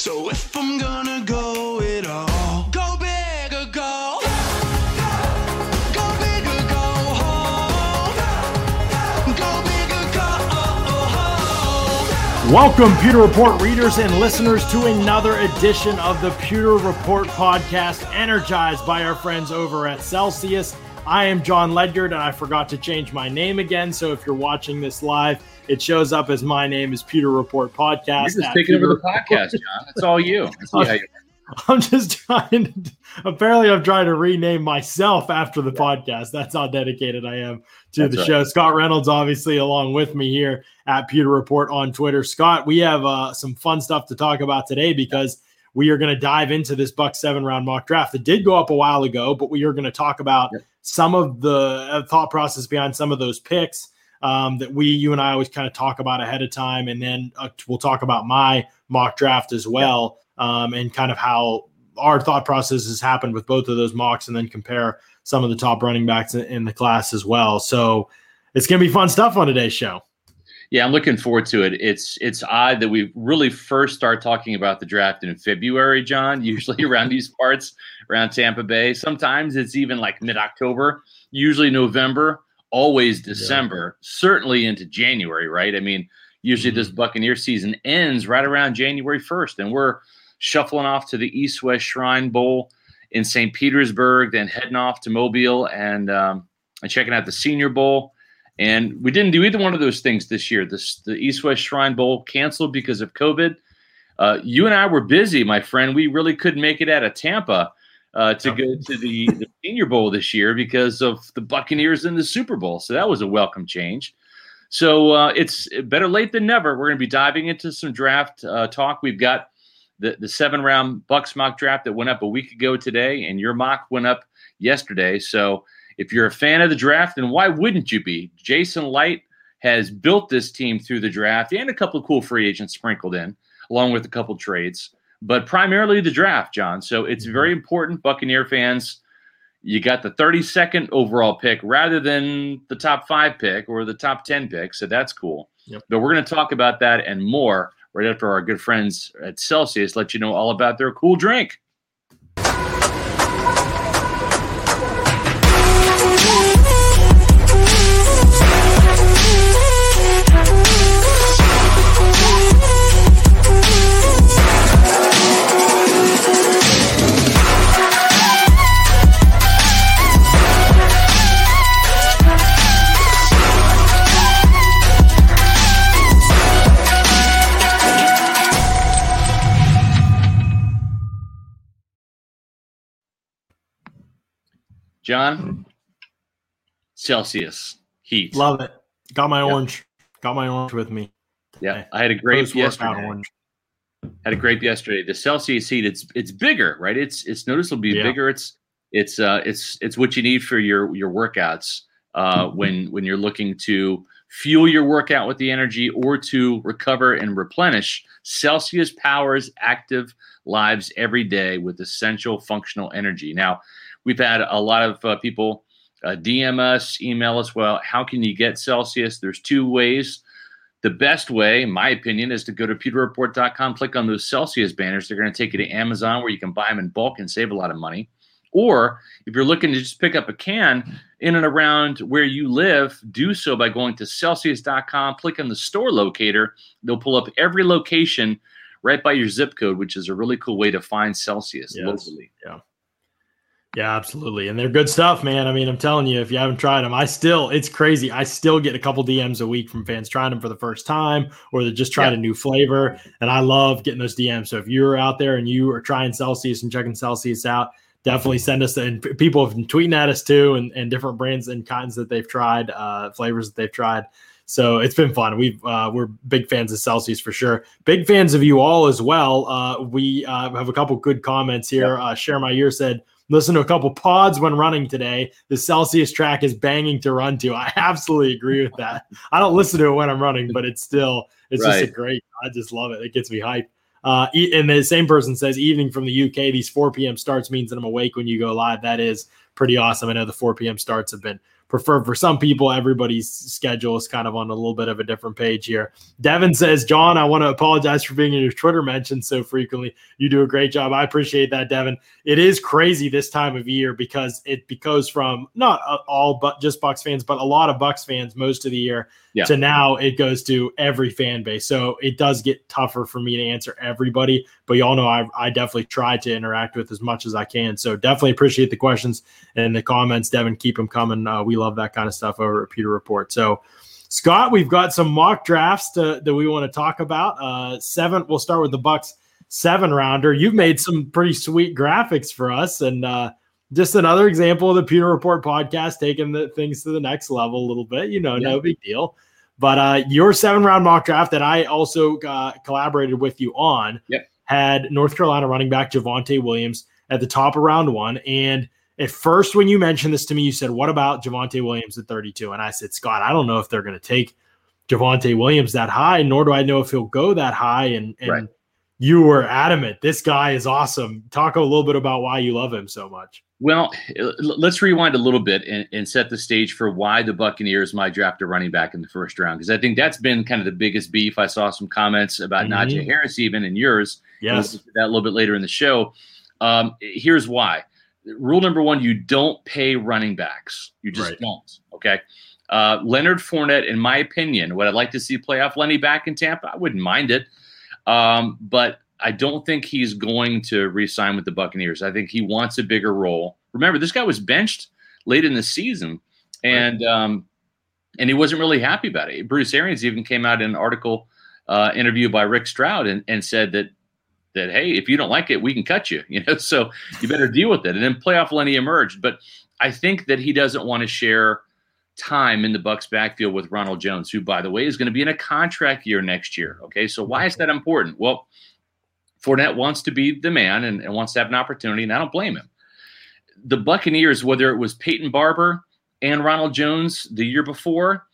So if I'm gonna go it all, go big or go. Go go. Go go home. Welcome, Pewter Report readers and listeners, to another edition of the Pewter Report podcast, energized by our friends over at Celsius. I am John Ledyard, and I forgot to change my name again. So if you're watching this live, it shows up as my name is Pewter Report Podcast. You're just taking over the podcast, John. It's all you. I see how you- I'm just trying to. Apparently, I'm trying to rename myself after the podcast. That's how dedicated I am to That's the right. show. Scott Reynolds, obviously, along with me here at Pewter Report on Twitter. Scott, we have uh, some fun stuff to talk about today because we are going to dive into this Buck seven round mock draft that did go up a while ago, but we are going to talk about Yep. some of the uh, thought process behind some of those picks um, that we, you and I, always kind of talk about ahead of time, and then uh, we'll talk about my mock draft as well, um, and kind of how our thought process has happened with both of those mocks, and then compare some of the top running backs in, in the class as well. So it's going to be fun stuff on today's show. yeah, I'm looking forward to it. It's it's odd that we really first start talking about the draft in February, John. Usually around these parts, around Tampa Bay. Sometimes it's even like mid October. Usually November. Always December. Certainly into January, right? I mean, usually this Buccaneer season ends right around January 1st, and we're shuffling off to the East West Shrine Bowl in St. Petersburg, then heading off to Mobile and um, and checking out the Senior Bowl. And we didn't do either one of those things this year. This the East West Shrine Bowl canceled because of COVID. Uh, you and I were busy, my friend. We really couldn't make it out of Tampa uh, to go to the, the Senior Bowl this year because of the Buccaneers in the Super Bowl. So that was a welcome change. So uh, it's better late than never. We're going to be diving into some draft uh, talk. We've got the, the seven round Bucks mock draft that went up a week ago today, and your mock went up yesterday. So if you're a fan of the draft, then why wouldn't you be? Jason Licht has built this team through the draft and a couple of cool free agents sprinkled in, along with a couple trades, but primarily the draft, John. So it's mm-hmm. very important, Buccaneer fans. You got the 32nd overall pick rather than the top five pick or the top 10 pick. So that's cool. Yep. But we're going to talk about that and more right after our good friends at Celsius let you know all about their cool drink. John, Celsius Heat. Love it. Got my Yeah. orange. Got my orange with me. Yeah, I had a grape yesterday. orange. Had a grape yesterday. The Celsius heat, it's it's bigger, right? It's it's noticeably Yeah. bigger. It's it's uh it's it's what you need for your your workouts uh when when you're looking to fuel your workout with the energy or to recover and replenish. Celsius powers active lives every day with essential functional energy. Now, we've had a lot of uh, people uh, DM us, email us. Well, how can you get Celsius? There's two ways. The best way, in my opinion, is to go to pewterreport.com, click on those Celsius banners. They're going to take you to Amazon where you can buy them in bulk and save a lot of money. Or if you're looking to just pick up a can in and around where you live, do so by going to Celsius.com, click on the store locator. They'll pull up every location right by your zip code, which is a really cool way to find Celsius Yes. locally. Yeah, absolutely. And they're good stuff, man. I mean, I'm telling you, if you haven't tried them, I still, it's crazy. I still get a couple DMs a week from fans trying them for the first time or they're just trying Yeah. a new flavor. And I love getting those DMs. So if you're out there and you are trying Celsius and checking Celsius out, definitely send us. And people have been tweeting at us too and, and different brands and kinds that they've tried, uh, flavors that they've tried. So it's been fun. We've uh, we're big fans of Celsius for sure. Big fans of you all as well. Uh, we uh, have a couple good comments here. Uh, Share my year said, "Listen to a couple pods when running today. The Celsius track is banging to run to." I absolutely agree with that. I don't listen to it when I'm running, but it's still it's just a great. I just love it. It gets me hyped. Uh, and the same person says, "Evening from the UK. These 4 p.m. starts means that I'm awake when you go live. That is pretty awesome. I know the 4 p.m. starts have been prefer for some people. Everybody's schedule is kind of on a little bit of a different page here. Devin says, John, I want to apologize for being in your Twitter mentioned so frequently. You do a great job. I appreciate that, Devin. It is crazy this time of year because it goes from not all but just Bucks fans, but a lot of Bucks fans most of the year Yeah. to now it goes to every fan base. So it does get tougher for me to answer everybody, but y'all know I, I definitely try to interact with as much as I can. So definitely appreciate the questions and the comments, Devin. Keep them coming. Uh, we love that kind of stuff over at Pewter Report. So, Scott, we've got some mock drafts to, that we want to talk about. Uh, seven, we'll start with the Bucks seven rounder. You've made some pretty sweet graphics for us, and uh, just another example of the Pewter Report podcast taking the things to the next level a little bit. You know, no big deal. But uh, your seven round mock draft that I also got, collaborated with you on Yep. had North Carolina running back Javonte Williams at the top of round one. And at first, when you mentioned this to me, you said, What about Javonte Williams at 32? And I said, Scott, I don't know if they're going to take Javonte Williams that high, nor do I know if he'll go that high. And, and Right. you were adamant. This guy is awesome. Talk a little bit about why you love him so much. Well, let's rewind a little bit and, and set the stage for why the Buccaneers might draft a running back in the first round. Because I think that's been kind of the biggest beef. I saw some comments about Mhm. Najee Harris, even in yours. We'll Yes. that a little bit later in the show. Um, here's why. Rule number one: you don't pay running backs. You just Right. don't. Okay. Uh, Leonard Fournette, in my opinion, would I like to see playoff Lenny back in Tampa? I wouldn't mind it, um, but I don't think he's going to re-sign with the Buccaneers. I think he wants a bigger role. Remember, this guy was benched late in the season, and um, and he wasn't really happy about it. Bruce Arians even came out in an article uh, interview by Rick Stroud and, and said that that hey, if you don't like it, we can cut you. You know, so you better deal with it. And then playoff Lenny emerged, but I think that he doesn't want to share time in the Bucks backfield with Ronald Jones, who, by the way, is going to be in a contract year next year. Okay, so why is that important? Well, Fournette wants to be the man and, and wants to have an opportunity, and I don't blame him. The Buccaneers, whether it was Peyton Barber and Ronald Jones the year before,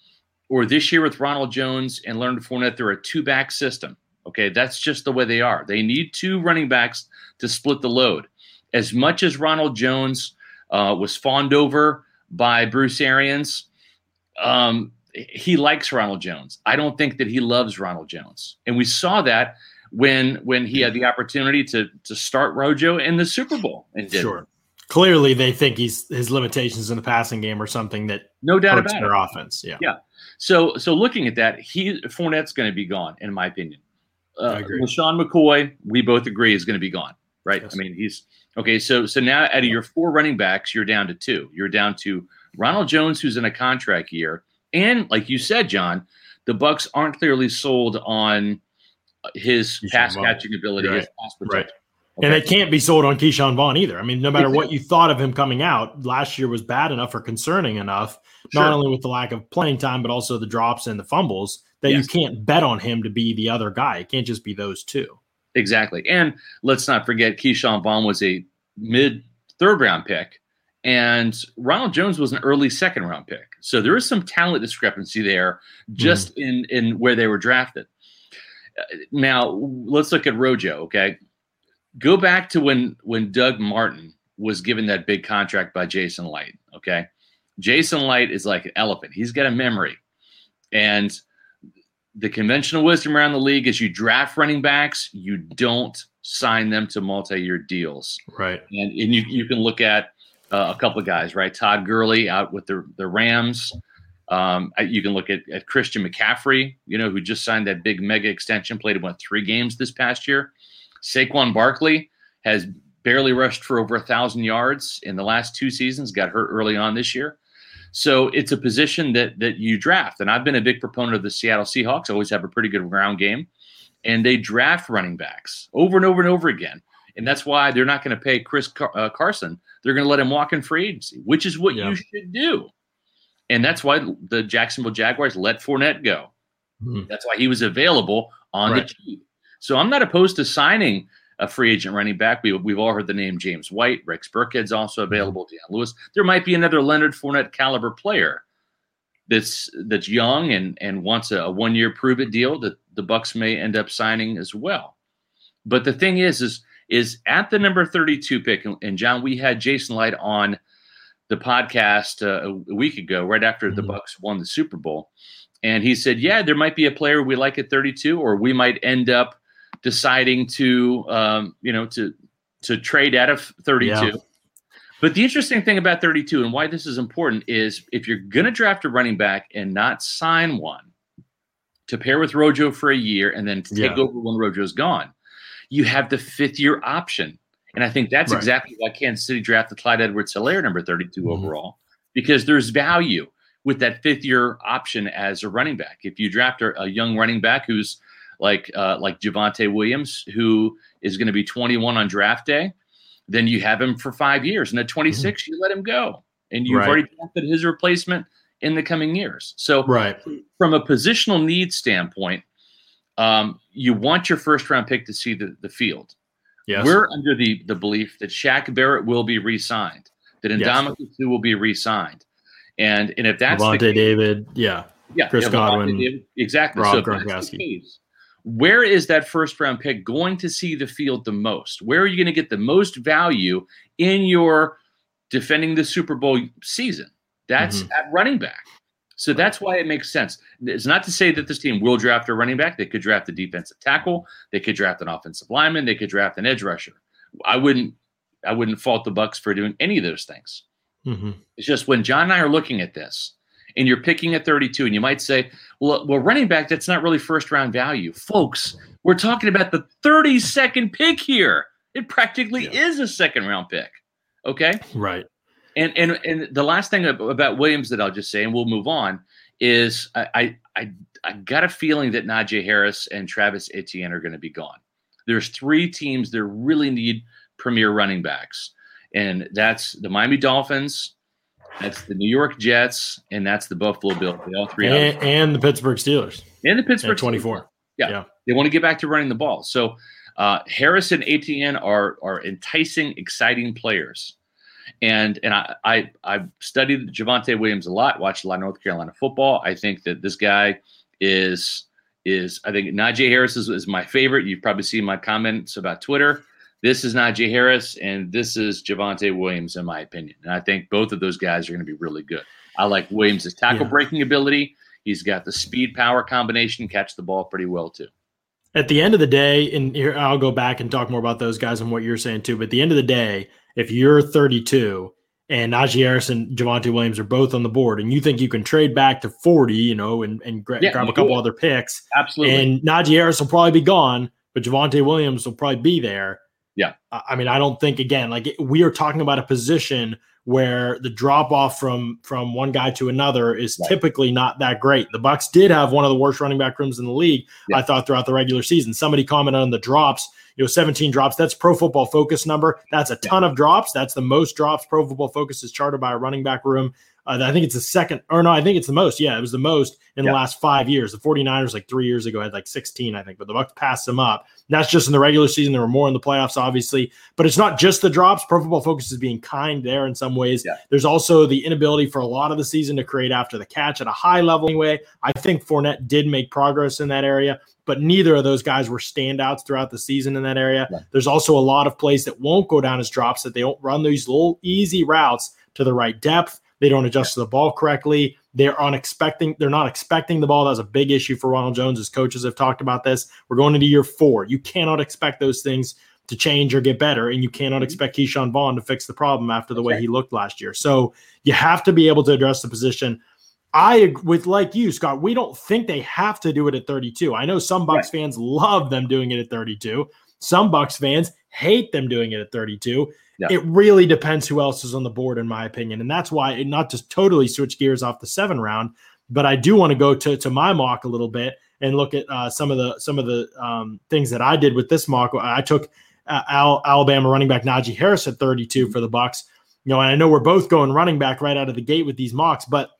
or this year with Ronald Jones and Leonard Fournette, they're a two-back system. Okay, that's just the way they are. They need two running backs to split the load. As much as Ronald Jones uh, was fawned over by Bruce Arians, um, he likes Ronald Jones. I don't think that he loves Ronald Jones, and we saw that when when he had the opportunity to to start Rojo in the Super Bowl and did Sure. Clearly, they think he's his limitations in the passing game or something that no doubt about their it. offense. Yeah. Yeah. So so looking at that, he Fournette's going to be gone, in my opinion. I Uh, agree. LeSean McCoy, we both agree, is going to be gone, right? Yes. I mean, he's okay. So so now out of your four running backs, you're down to two. You're down to Ronald Jones, who's in a contract year, and like you said, John, the Bucks aren't clearly sold on his Keyshawn pass catching ability, his Right. pass Right. protection. And Okay. it can't be sold on Ke'Shawn Vaughn either. I mean, no matter what you thought of him coming out, last year was bad enough or concerning enough, Sure. not only with the lack of playing time, but also the drops and the fumbles, that Yes. you can't bet on him to be the other guy. It can't just be those two. Exactly. And let's not forget Ke'Shawn Vaughn was a mid third round pick, and Ronald Jones was an early second round pick. So there is some talent discrepancy there just mm-hmm. in, in where they were drafted. Now let's look at Rojo, okay? Go back to when when Doug Martin was given that big contract by Jason Licht, okay? Jason Licht is like an elephant. He's got a memory. And the conventional wisdom around the league is you draft running backs, you don't sign them to multi-year deals. Right. And, and you, you can look at uh, a couple of guys, right? Todd Gurley out with the, the Rams. Um, you can look at, at Christian McCaffrey, you know, who just signed that big mega extension, played about three games this past year. Saquon Barkley has barely rushed for over a thousand yards in the last two seasons. Got hurt early on this year, so it's a position that that you draft. And I've been a big proponent of the Seattle Seahawks. Always have a pretty good ground game, and they draft running backs over and over and over again. And that's why they're not going to pay Chris Car- uh, Carson. They're going to let him walk in free agency, which is what Yeah. you should do. And that's why the Jacksonville Jaguars let Fournette go. Mhm. That's why he was available on Right. the cheap. So I'm not opposed to signing a free agent running back. We, we've all heard the name James White. Rex Burkhead's also Mm-hmm. available. Dion Lewis. There might be another Leonard Fournette caliber player that's that's young and and wants a, a one year prove it deal that the Bucks may end up signing as well. But the thing is, is is at the number 32 pick, and, and John, we had Jason Licht on the podcast uh, a week ago, right after the Mhm. Bucks won the Super Bowl, and he said, "Yeah, there might be a player we like at 32, or we might end up deciding to, um, you know, to to trade out of 32." Yeah. But the interesting thing about 32 and why this is important is if you're going to draft a running back and not sign one to pair with Rojo for a year and then take Yeah. over when Rojo's gone, you have the fifth year option. And I think that's Right. exactly why Kansas City drafted Clyde Edwards Helaire, number 32 Mhm. overall, because there's value with that fifth year option as a running back. If you draft a, a young running back who's like uh, like Javonte Williams, who is going to be 21 on draft day, then you have him for five years. And at 26, you let him go. And you've Right. already drafted his replacement in the coming years. So Right. from a positional need standpoint, um, you want your first round pick to see the, the field. Yes. We're under the, the belief that Shaq Barrett will be re-signed, that Yes. Ndamukong will be re-signed. And and if that's Lavonte the case, David. Yeah. yeah, Chris yeah, Godwin, David, exactly. Rob so if that's the Gronkowski. case, where is that first round pick going to see the field the most? Where are you going to get the most value in your defending the Super Bowl season? That's Mm-hmm. at running back. So that's why it makes sense. It's not to say that this team will draft a running back. They could draft a defensive tackle. They could draft an offensive lineman. They could draft an edge rusher. I wouldn't. I wouldn't fault the Bucks for doing any of those things. hmm It's just when John and I are looking at this, and you're picking at 32, and you might say, "Well, well, running back, that's not really first round value, folks. We're talking about the 32nd pick here. It practically Yeah. is a second round pick." Okay, Right. and and and the last thing about Williams that I'll just say, and we'll move on, is I I I, I got a feeling that Najee Harris and Travis Etienne are going to be gone. There's three teams that really need premier running backs, and that's the Miami Dolphins, that's the New York Jets, and that's the Buffalo Bills. They all three, And, and the Pittsburgh Steelers and the Pittsburgh at 24. they want to get back to running the ball. So uh, Harris and Etienne are are enticing, exciting players. And and I I I've studied Javonte Williams a lot, watched a lot of North Carolina football. I think that this guy is is I think Najee Harris is, is my favorite. You've probably seen my comments about Twitter. This is Najee Harris, and this is Javonte Williams, in my opinion. And I think both of those guys are going to be really good. I like Williams' tackle Yeah. breaking ability. He's got the speed power combination, catch the ball pretty well too. At the end of the day, and here I'll go back and talk more about those guys and what you're saying too. But at the end of the day, if you're 32 and Najee Harris and Javonte Williams are both on the board, and you think you can trade back to 40, you know, and, and gra- Yeah, grab a couple other picks, Absolutely. and Najee Harris will probably be gone, but Javonte Williams will probably be there. Yeah. I mean, I don't think again, like we are talking about a position where the drop off from from one guy to another is Right. typically not that great. The Bucks did have one of the worst running back rooms in the league, Yeah. I thought, throughout the regular season. Somebody commented on the drops. You know, 17 drops. That's Pro Football Focus number. That's a ton of drops. That's the most drops Pro Football Focus is charted by a running back room. Uh, I think it's the second, or no, I think it's the most. Yeah, it was the most in Yeah. the last five years. The 49ers, like three years ago, had like 16, I think, but the Bucks passed them up. And that's just in the regular season. There were more in the playoffs, obviously, but it's not just the drops. Pro Football Focus is being kind there in some ways. Yeah. There's also the inability for a lot of the season to create after the catch at a high level. Anyway, I think Fournette did make progress in that area, but neither of those guys were standouts throughout the season in that area. Right. There's also a lot of plays that won't go down as drops that they don't run these little easy routes to the right depth. They don't adjust to the ball correctly. They're unexpecting. They're not expecting the ball. That was a big issue for Ronald Jones. As coaches have talked about this, we're going into year four. You cannot expect those things to change or get better, and you cannot Mhm. expect Ke'Shawn Vaughn to fix the problem after the That's way right. he looked last year. So you have to be able to address the position. I with like you, Scott. We don't think they have to do it at 32. I know some Bucks fans love them doing it at 32. Some Bucks fans hate them doing it at 32. Yeah. It really depends who else is on the board, in my opinion, and that's why it not just totally switch gears off the seven round, but I do want to go to to my mock a little bit and look at uh, some of the some of the um, things that I did with this mock. I took uh, Al- Alabama running back Najee Harris at 32 for the Bucks. You know, and I know we're both going running back right out of the gate with these mocks, but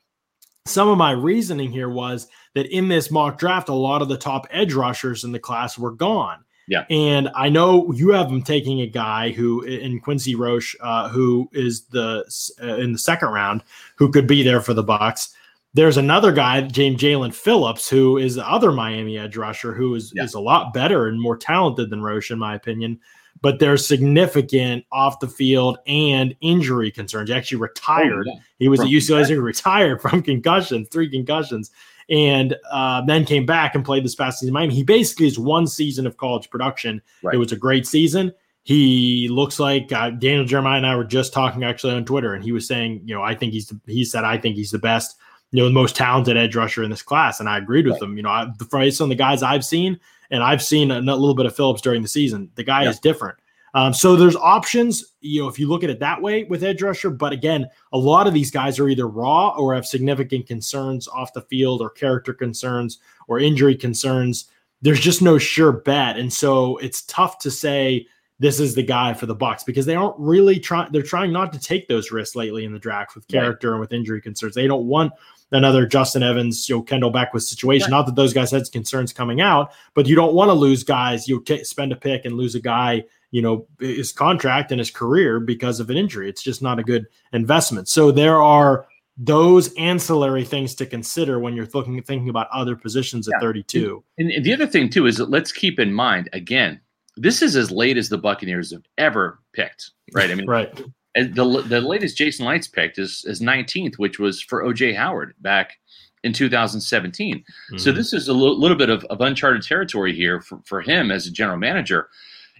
some of my reasoning here was that in this mock draft, a lot of the top edge rushers in the class were gone. Yeah. And I know you have him taking a guy who in Quincy Roche, uh, who is the uh, in the second round, who could be there for the Bucks. There's another guy, James Jaelan Phillips, who is the other Miami edge rusher, who is, Yeah. is a lot better and more talented than Roche, in my opinion. but there's significant off the field and injury concerns. He actually retired. Oh, yeah. He was From at UCLA, he retired from concussions, three concussions, and uh, then came back and played this past season in Miami. He basically is one season of college production. Right. It was a great season. He looks like uh, Daniel Jeremiah and I were just talking actually on Twitter, and he was saying, you know, I think he's the, he said I think he's the best, you know, the most talented edge rusher in this class, and I agreed with Right. him. You know, I, based on the guys I've seen, and I've seen a, little bit of Phillips during the season, the guy Yeah. is different. Um, so there's options, you know, if you look at it that way with edge rusher. But again, a lot of these guys are either raw or have significant concerns off the field, or character concerns, or injury concerns. There's just no sure bet, and so it's tough to say this is the guy for the Bucks because they aren't really trying. They're trying not to take those risks lately in the draft with Right. character and with injury concerns. They don't want another Justin Evans, you know, Kendall Beckwith situation. Right. Not that those guys had concerns coming out, but you don't want to lose guys. You t- spend a pick and lose a guy, you know, his contract and his career because of an injury. It's just not a good investment. So there are those ancillary things to consider when you're looking thinking about other positions at Yeah. 32. And, and the other thing too is that let's keep in mind again, this is as late as the Buccaneers have ever picked, right? I mean, Right. the the latest Jason Licht's picked is is 19th, which was for OJ Howard back in 2017. So Mhm. this is a little bit of, of uncharted territory here for, for him as a general manager.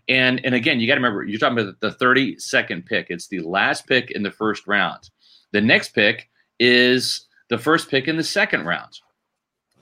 And and again, you got to remember you're talking about the 32nd pick. It's the last pick in the first round. The next pick is the first pick in the second round.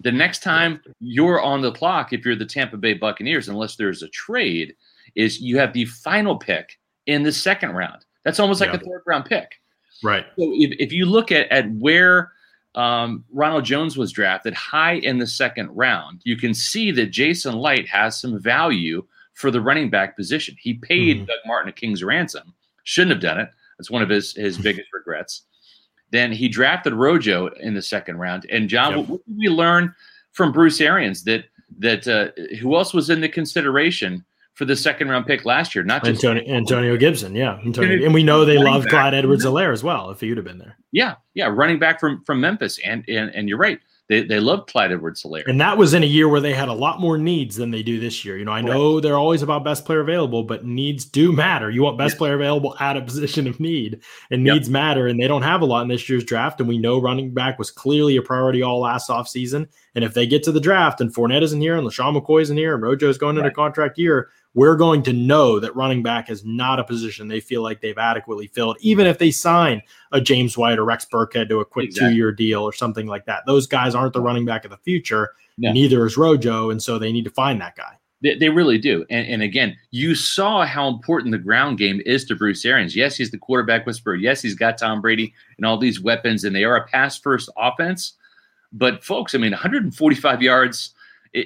The next time you're on the clock, if you're the Tampa Bay Buccaneers, unless there's a trade, is you have the final pick in the second round. That's almost like Yeah. a third round pick. right. So if, if you look at, at where um, Ronald Jones was drafted high in the second round, you can see that Jason Licht has some value for the running back position. He paid Mhm. Doug Martin a king's ransom. Shouldn't have done it. That's one of his his biggest regrets. Then he drafted Rojo in the second round. And John, Yep. what, what did we learn from Bruce Arians that that uh, who else was in the consideration for the second round pick last year? Not just Antonio, Antonio Gibson, yeah, Antonio, and we know they love. Clyde Edwards-Helaire as well. If he'd have been there, Yeah, yeah, running back from from Memphis, and and and you're right. They they love Clyde Edwards-Helaire. and that was in a year where they had a lot more needs than they do this year. You know, I know they're always about best player available, but needs do matter. You want best Yes. player available at a position of need, and Yep. needs matter, and they don't have a lot in this year's draft. And we know running back was clearly a priority all last offseason. And if they get to the draft and Fournette isn't here and LeSean McCoy isn't here and Rojo's going into Right. contract year, we're going to know that running back is not a position they feel like they've adequately filled, even if they sign a James White or Rex Burkhead to a quick Exactly. two year deal or something like that. Those guys aren't the running back of the future. No. Neither is Rojo. And so they need to find that guy. They, they really do. And, and again, you saw how important the ground game is to Bruce Arians. Yes, he's the quarterback whisperer. Yes, he's got Tom Brady and all these weapons, and they are a pass first offense. But folks, I mean, 145 yards,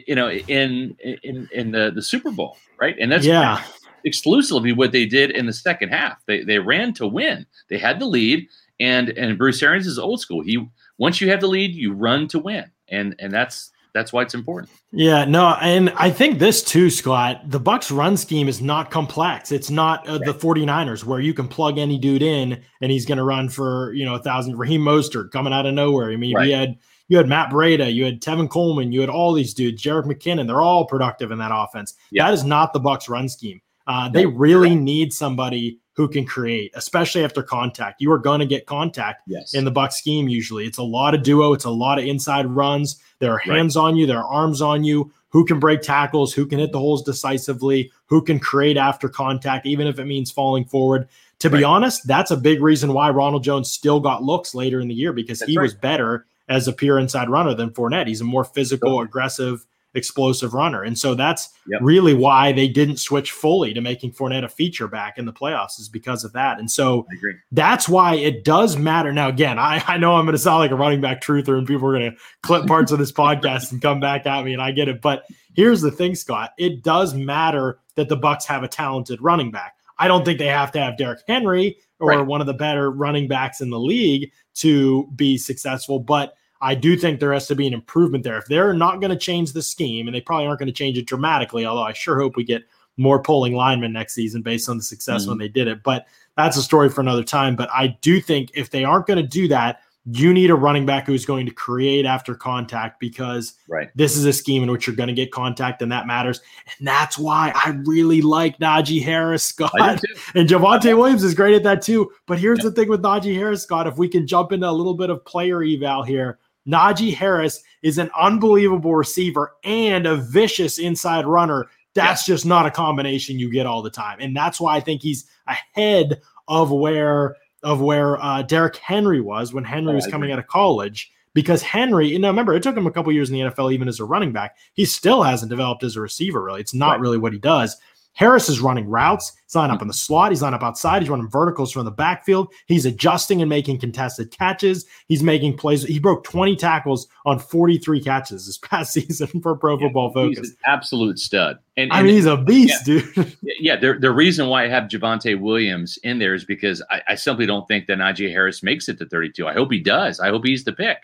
you know, in in in the the Super Bowl, right? And that's yeah. exclusively what they did in the second half. They they ran to win. They had the lead, and and Bruce Arians is old school. He once you have the lead, you run to win, and and that's that's why it's important. Yeah, no, and I think this too, Scott. The Bucks run scheme is not complex. It's not uh, the 49ers where you can plug any dude in and he's going to run for, you know, a thousand. Raheem Mostert coming out of nowhere. I mean, Right. you had you had Matt Breida, you had Tevin Coleman, you had all these dudes, Jerick McKinnon. They're all productive in that offense. Yeah. That is not the Bucks run scheme. Uh, they really need somebody who can create, especially after contact. You are going to get contact Yes. in the Buck scheme usually. It's a lot of duo, it's a lot of inside runs. There are Right. hands on you, there are arms on you. Who can break tackles, who can hit the holes decisively, who can create after contact, even if it means falling forward. To be honest, that's a big reason why Ronald Jones still got looks later in the year because That's he right. was better as a pure inside runner than Fournette. He's a more physical, aggressive, explosive runner. And so that's Yep. really why they didn't switch fully to making Fournette a feature back in the playoffs, is because of that. And so that's why it does matter. Now, again, I, I know I'm going to sound like a running back truther and people are going to clip parts of this podcast and come back at me, and I get it. But here's the thing, Scott. It does matter that the Bucks have a talented running back. I don't think they have to have Derrick Henry or Right. one of the better running backs in the league to be successful, but I do think there has to be an improvement there. If they're not going to change the scheme, and they probably aren't going to change it dramatically, although I sure hope we get more pulling linemen next season based on the success when mm-hmm. they did it. But that's a story for another time. But I do think if they aren't going to do that, you need a running back who's going to create after contact because Right. this is a scheme in which you're going to get contact and that matters. And that's why I really like Najee Harris, Scott. I do too. And Javonte Williams is great at that too. But here's the thing with Najee Harris, Scott. If we can jump into a little bit of player eval here, Najee Harris is an unbelievable receiver and a vicious inside runner. That's just not a combination you get all the time. And that's why I think he's ahead of where of where uh, Derrick Henry was when Henry Oh, was coming out of college. Because Henry, you know, remember, it took him a couple years in the NFL, even as a running back. He still hasn't developed as a receiver, really. It's not Right. really what he does. Harris is running routes. He's lined up in the slot. He's lined up outside. He's running verticals from the backfield. He's adjusting and making contested catches. He's making plays. He broke 20 tackles on 43 catches this past season for Pro Football He's Focus. an absolute stud. And, I and mean, he's a beast, dude. yeah, the, the reason why I have Javonte Williams in there is because I, I simply don't think that Najee Harris makes it to 32. I hope he does. I hope he's the pick.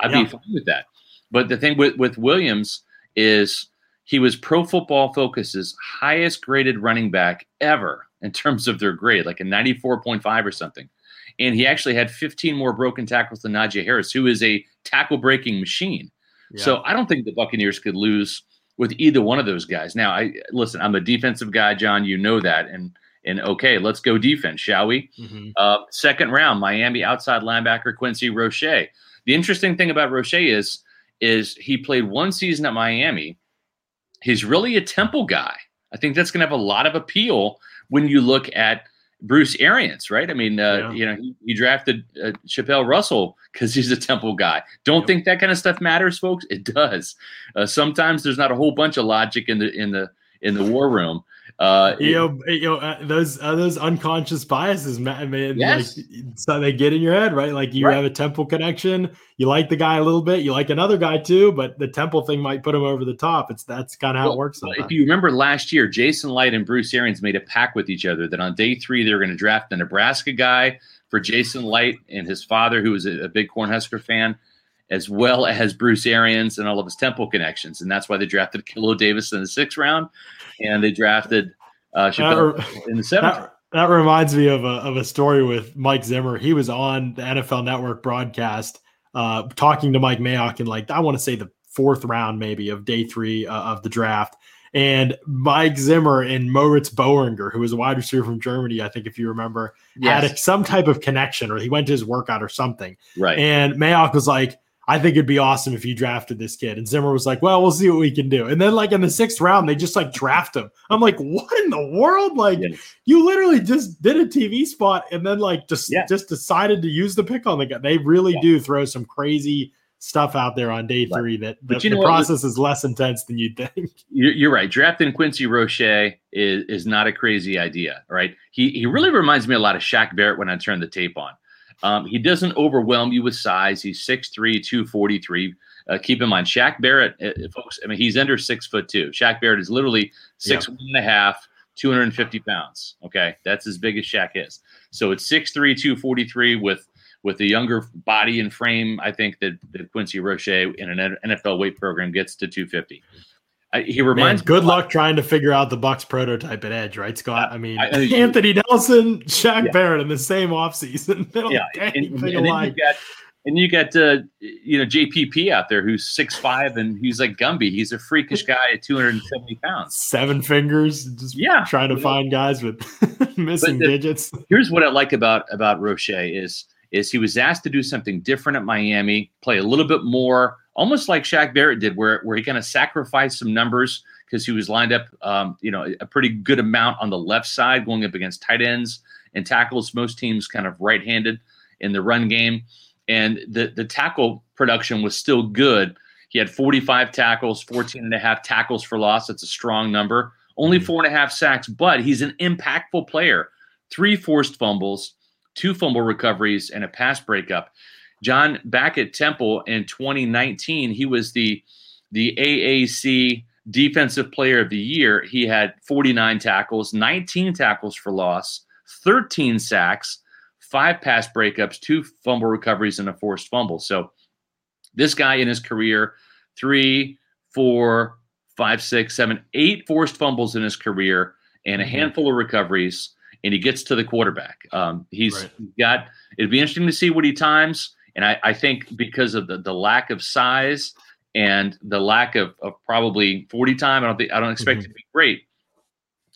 I'd Yeah. be fine with that. But the thing with, with Williams is he was Pro Football Focus's highest graded running back ever in terms of their grade, like a 94.5 or something. And he actually had 15 more broken tackles than Najee Harris, who is a tackle breaking machine. So I don't think the Buccaneers could lose with either one of those guys. Now, I listen. I'm a defensive guy, John. You know that, and and okay, let's go defense, shall we? Mhm. Uh, second round, Miami outside linebacker Quincy Roche. The interesting thing about Roche is is he played one season at Miami. He's really a Temple guy. I think that's going to have a lot of appeal when you look at Bruce Arians, right? I mean, uh, Yeah. you know, he, he drafted uh, Chapelle Russell because he's a Temple guy. Don't Yep. think that kind of stuff matters, folks. It does. Uh, sometimes there's not a whole bunch of logic in the in the in the war room. Uh, you know, you know uh, those uh, those unconscious biases, man. Yes. like, so they get in your head, right? Like you Right. have a temple connection, you like the guy a little bit, you like another guy too, but the temple thing might put him over the top. It's that's kind of how it works. Well, sometimes. If you remember last year, Jason Licht and Bruce Arians made a pact with each other that on day three they were going to draft the Nebraska guy for Jason Licht and his father, who was a, a big Cornhusker fan, as well as Bruce Arians and all of his Temple connections, and that's why they drafted Khalil Davis in the sixth round, and they drafted uh, That- in the seventh. that, that reminds me of a of a story with Mike Zimmer. He was on the NFL Network broadcast, uh, talking to Mike Mayock in like I want to say the fourth round maybe of day three uh, of the draft. And Mike Zimmer and Moritz Boehringer, who was a wide receiver from Germany, I think if you remember, had a, some type of connection, or he went to his workout or something. right. And Mayock was like, I think it'd be awesome if you drafted this kid. And Zimmer was like, Well, we'll see what we can do. And then, like in the sixth round, they just like draft him. I'm like, What in the world? Like, Yes. you literally just did a TV spot and then like just Yeah. just decided to use the pick on the guy. They really Yeah. do throw some crazy stuff out there on day three that But the, you know the process is less intense than you'd think. You're, you're right. Drafting Quincy Roche is is not a crazy idea, right? He he really reminds me a lot of Shaq Barrett when I turn the tape on. Um, he doesn't overwhelm you with size. He's 6'3", 243. Uh, keep in mind, Shaq Barrett, uh, folks. I mean, he's under six foot two. Shaq Barrett is literally six one and a half, 250 pounds. Okay, that's as big as Shaq is. So it's 6'3", 243 with with a younger body and frame. I think that, that Quincy Roche in an NFL weight program gets to 250. He Man, reminds good luck trying to figure out the Bucks prototype at edge, right, Scott? I mean, I- I- Anthony Nelson, Shaq Yeah. Barrett in the same offseason. They yeah, and, and then you got and you got uh, you know JPP out there who's six five and he's like Gumby. He's a freakish guy at two hundred and seventy pounds. Seven fingers, just Yeah, trying to you know. find guys with missing the- digits. Here's what I like about about Roche is is he was asked to do something different at Miami, play a little bit more, almost like Shaq Barrett did, where where he kind of sacrificed some numbers because he was lined up, um, you know, a pretty good amount on the left side, going up against tight ends and tackles. Most teams kind of right-handed in the run game, and the the tackle production was still good. He had 45 tackles, 14 and a half tackles for loss. That's a strong number. Only four and a half sacks, but he's an impactful player. Three forced fumbles, two fumble recoveries, and a pass breakup. John, back at Temple in 2019, he was the the AAC Defensive Player of the Year. He had 49 tackles, 19 tackles for loss, 13 sacks, five pass breakups, two fumble recoveries, and a forced fumble. So this guy in his career, three, four, five, six, seven, eight forced fumbles in his career, and a Mhm. handful of recoveries, and he gets to the quarterback. Um, he's Right. got. It'd be interesting to see what he times. And I, I think because of the, the lack of size and the lack of, of probably 40 time, I don't think I don't expect Mhm. it to be great.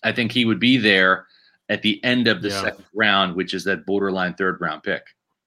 I think he would be there at the end of the Yeah. second round, which is that borderline third round pick.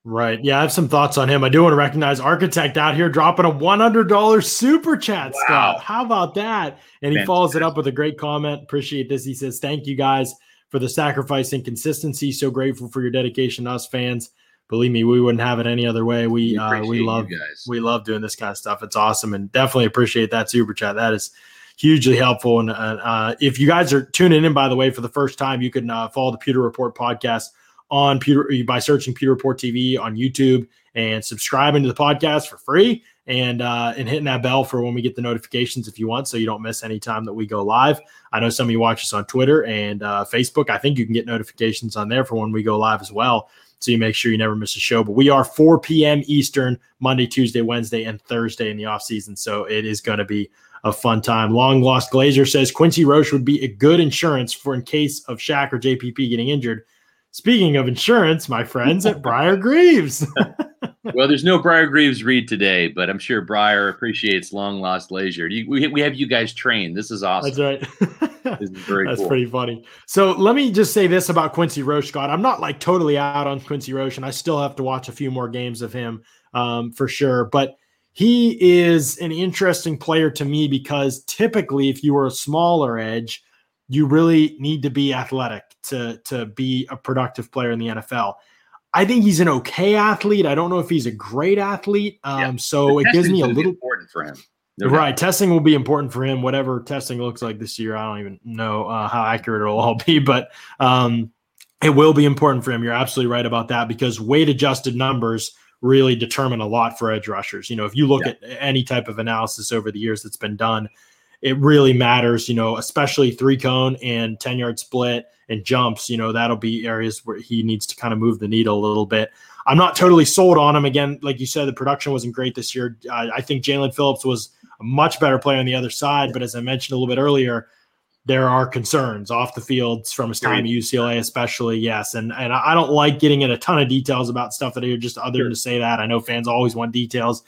Right. Yeah, I have some thoughts on him. I do want to recognize Architect out here dropping a $100 super chat, Wow. Scott. How about that? And he follows it up with a great comment. Appreciate this. He says, Thank you guys for the sacrifice and consistency. So grateful for your dedication to us fans. Believe me, we wouldn't have it any other way. We uh, we love we love doing this kind of stuff. It's awesome and definitely appreciate that super chat. That is hugely helpful. And uh, uh, if you guys are tuning in, by the way, for the first time, you can uh, follow the Pewter Report podcast on Pewter by searching Pewter Report TV on YouTube and subscribing to the podcast for free and uh, and hitting that bell for when we get the notifications if you want, so you don't miss any time that we go live. I know some of you watch us on Twitter and uh, Facebook. I think you can get notifications on there for when we go live as well. So you make sure you never miss a show. But we are 4 p.m. Eastern, Monday, Tuesday, Wednesday, and Thursday in the off season. So it is going to be a fun time. Long lost Glazer says Quincy Roche would be a good insurance for in case of Shaq or JPP getting injured. Speaking of insurance, my friends at Briar Greaves. well, there's no Briar Greaves read today, but I'm sure Briar appreciates long lost leisure. You, we, we have you guys trained. This is awesome. That's right. Is very That's cool. pretty funny. So let me just say this about Quincy Roche, Scott. I'm not like totally out on Quincy Roche, and I still have to watch a few more games of him um, for sure. But he is an interesting player to me because typically, if you were a smaller edge, you really need to be athletic to to be a productive player in the NFL. I think he's an okay athlete. I don't know if he's a great athlete. Um, Yeah. so it gives me a little important for him. No doubt. right. Testing will be important for him. Whatever testing looks like this year, I don't even know uh, how accurate it'll all be, but um, it will be important for him. You're absolutely right about that because weight adjusted numbers really determine a lot for edge rushers. You know, if you look Yeah. at any type of analysis over the years that's been done, it really matters, you know, especially three cone and 10 yard split and jumps. You know, that'll be areas where he needs to kind of move the needle a little bit. I'm not totally sold on him. Again, like you said, the production wasn't great this year. I think Jaelan Phillips was a much better player on the other side. But as I mentioned a little bit earlier, there are concerns off the field from his time at UCLA, especially. Yes, and and I don't like getting in a ton of details about stuff that are just other Sure. to say that. I know fans always want details.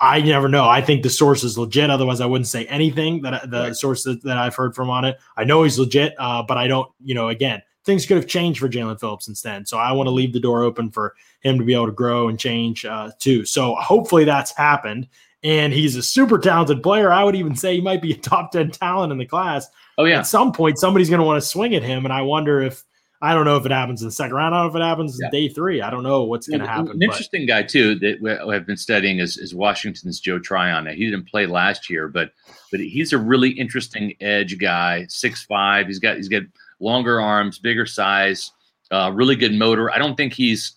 I never know. I think the source is legit. Otherwise, I wouldn't say anything that the Right. source that, that I've heard from on it. I know he's legit, uh, but I don't. You know, again, things could have changed for Jaelan Phillips since then. So I want to leave the door open for him to be able to grow and change uh, too. So hopefully that's happened. And he's a super talented player. I would even say he might be a top 10 talent in the class. Oh yeah, At some point, somebody's going to want to swing at him. And I wonder if, I don't know if it happens in the second round. I don't know if it happens Yeah. in day three. I don't know what's going to happen. An but- interesting guy too that we- I've been studying is, is Washington's Joe Tryon. Now, He didn't play last year, but but he's a really interesting edge guy. Six five. He's got he's got longer arms, bigger size, uh, really good motor. I don't think he's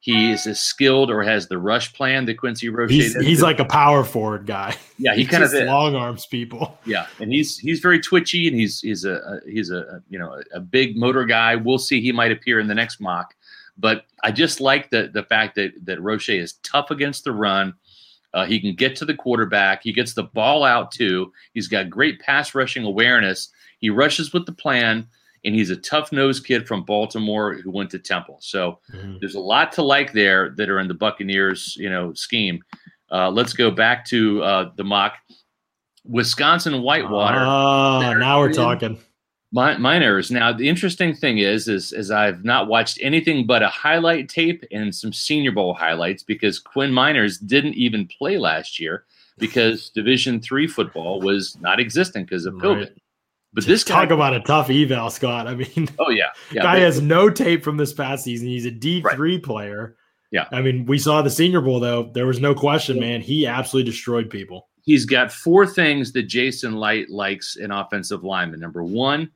he's as skilled or has the rush plan that Quincy Roche he's, he's like a power forward guy. yeah, he kind of is. long arms people. Yeah, and he's he's very twitchy, and he's he's a, he's a, a you know a big motor guy. We'll see. He might appear in the next mock, but I just like the the fact that that Roche is tough against the run. Uh, he can get to the quarterback. He gets the ball out too. He's got great pass rushing awareness. He rushes with the plan, and he's a tough nosed kid from Baltimore who went to Temple. So there's a lot to like there that are in the Buccaneers, you know, scheme. Uh, let's go back to uh, the mock. Wisconsin Whitewater. Ah, now we're in- talking. Mi- minors. Now, the interesting thing is, is, is I've not watched anything but a highlight tape and some Senior Bowl highlights because Quinn Meinerz didn't even play last year because Division three football was not existing because of COVID. Right. But this guy, Talk about a tough eval, Scott. I mean, oh yeah, yeah, guy has no tape from this past season. He's a D three player. Yeah. I mean, we saw the Senior Bowl though. There was no question, man. He absolutely destroyed people. he's got four things that Jason Licht likes in offensive lineman. Number one,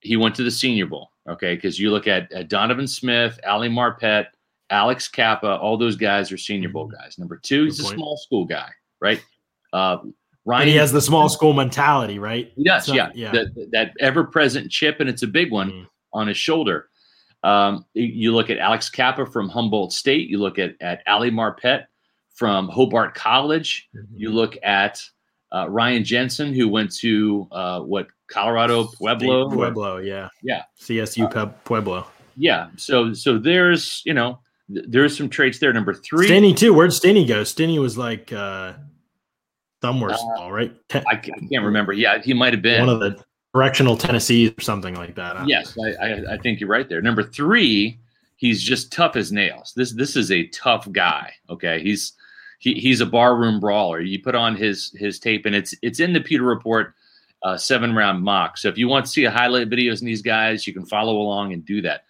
he went to the Senior Bowl. Okay, because you look at, at Donovan Smith, Ali Marpet, Alex Cappa, all those guys are Senior Bowl guys. Number two, he's Mm-hmm. A small school guy, right? Uh, Ryan, And he has the small school mentality, right? he does, so- yeah, yeah. That, that ever-present chip, and it's a big one Mhm. on his shoulder. Um, you- look at Alex Cappa from Humboldt State. You look at at Ali Marpet from Hobart College. You look at uh, Ryan Jensen, who went to uh, what Colorado Pueblo. Pueblo, yeah. Yeah. CSU Peb- Pueblo. Yeah. So so there's you know th- there's some traits there. Number three, Stinnie too. Where'd Stinnie go? Stinnie was like uh somewhere Uh, small, right? Ten- I, ca- I can't remember. Yeah, he might have been. one of the correctional Tennessee or something like that. huh? Yes, I, I, I think you're right there. Number three, he's just tough as nails. This this is a tough guy. Okay, he's he, he's a barroom brawler. You put on his his tape, and it's it's in the Pewter Report uh, seven round mock. So if you want to see a highlight videos in these guys, you can follow along and do that.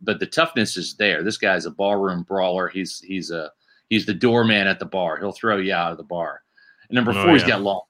But the toughness is there. This guy's a barroom brawler. He's he's a he's the doorman at the bar. He'll throw you out of the bar. And number Oh, four, he's yeah. got long.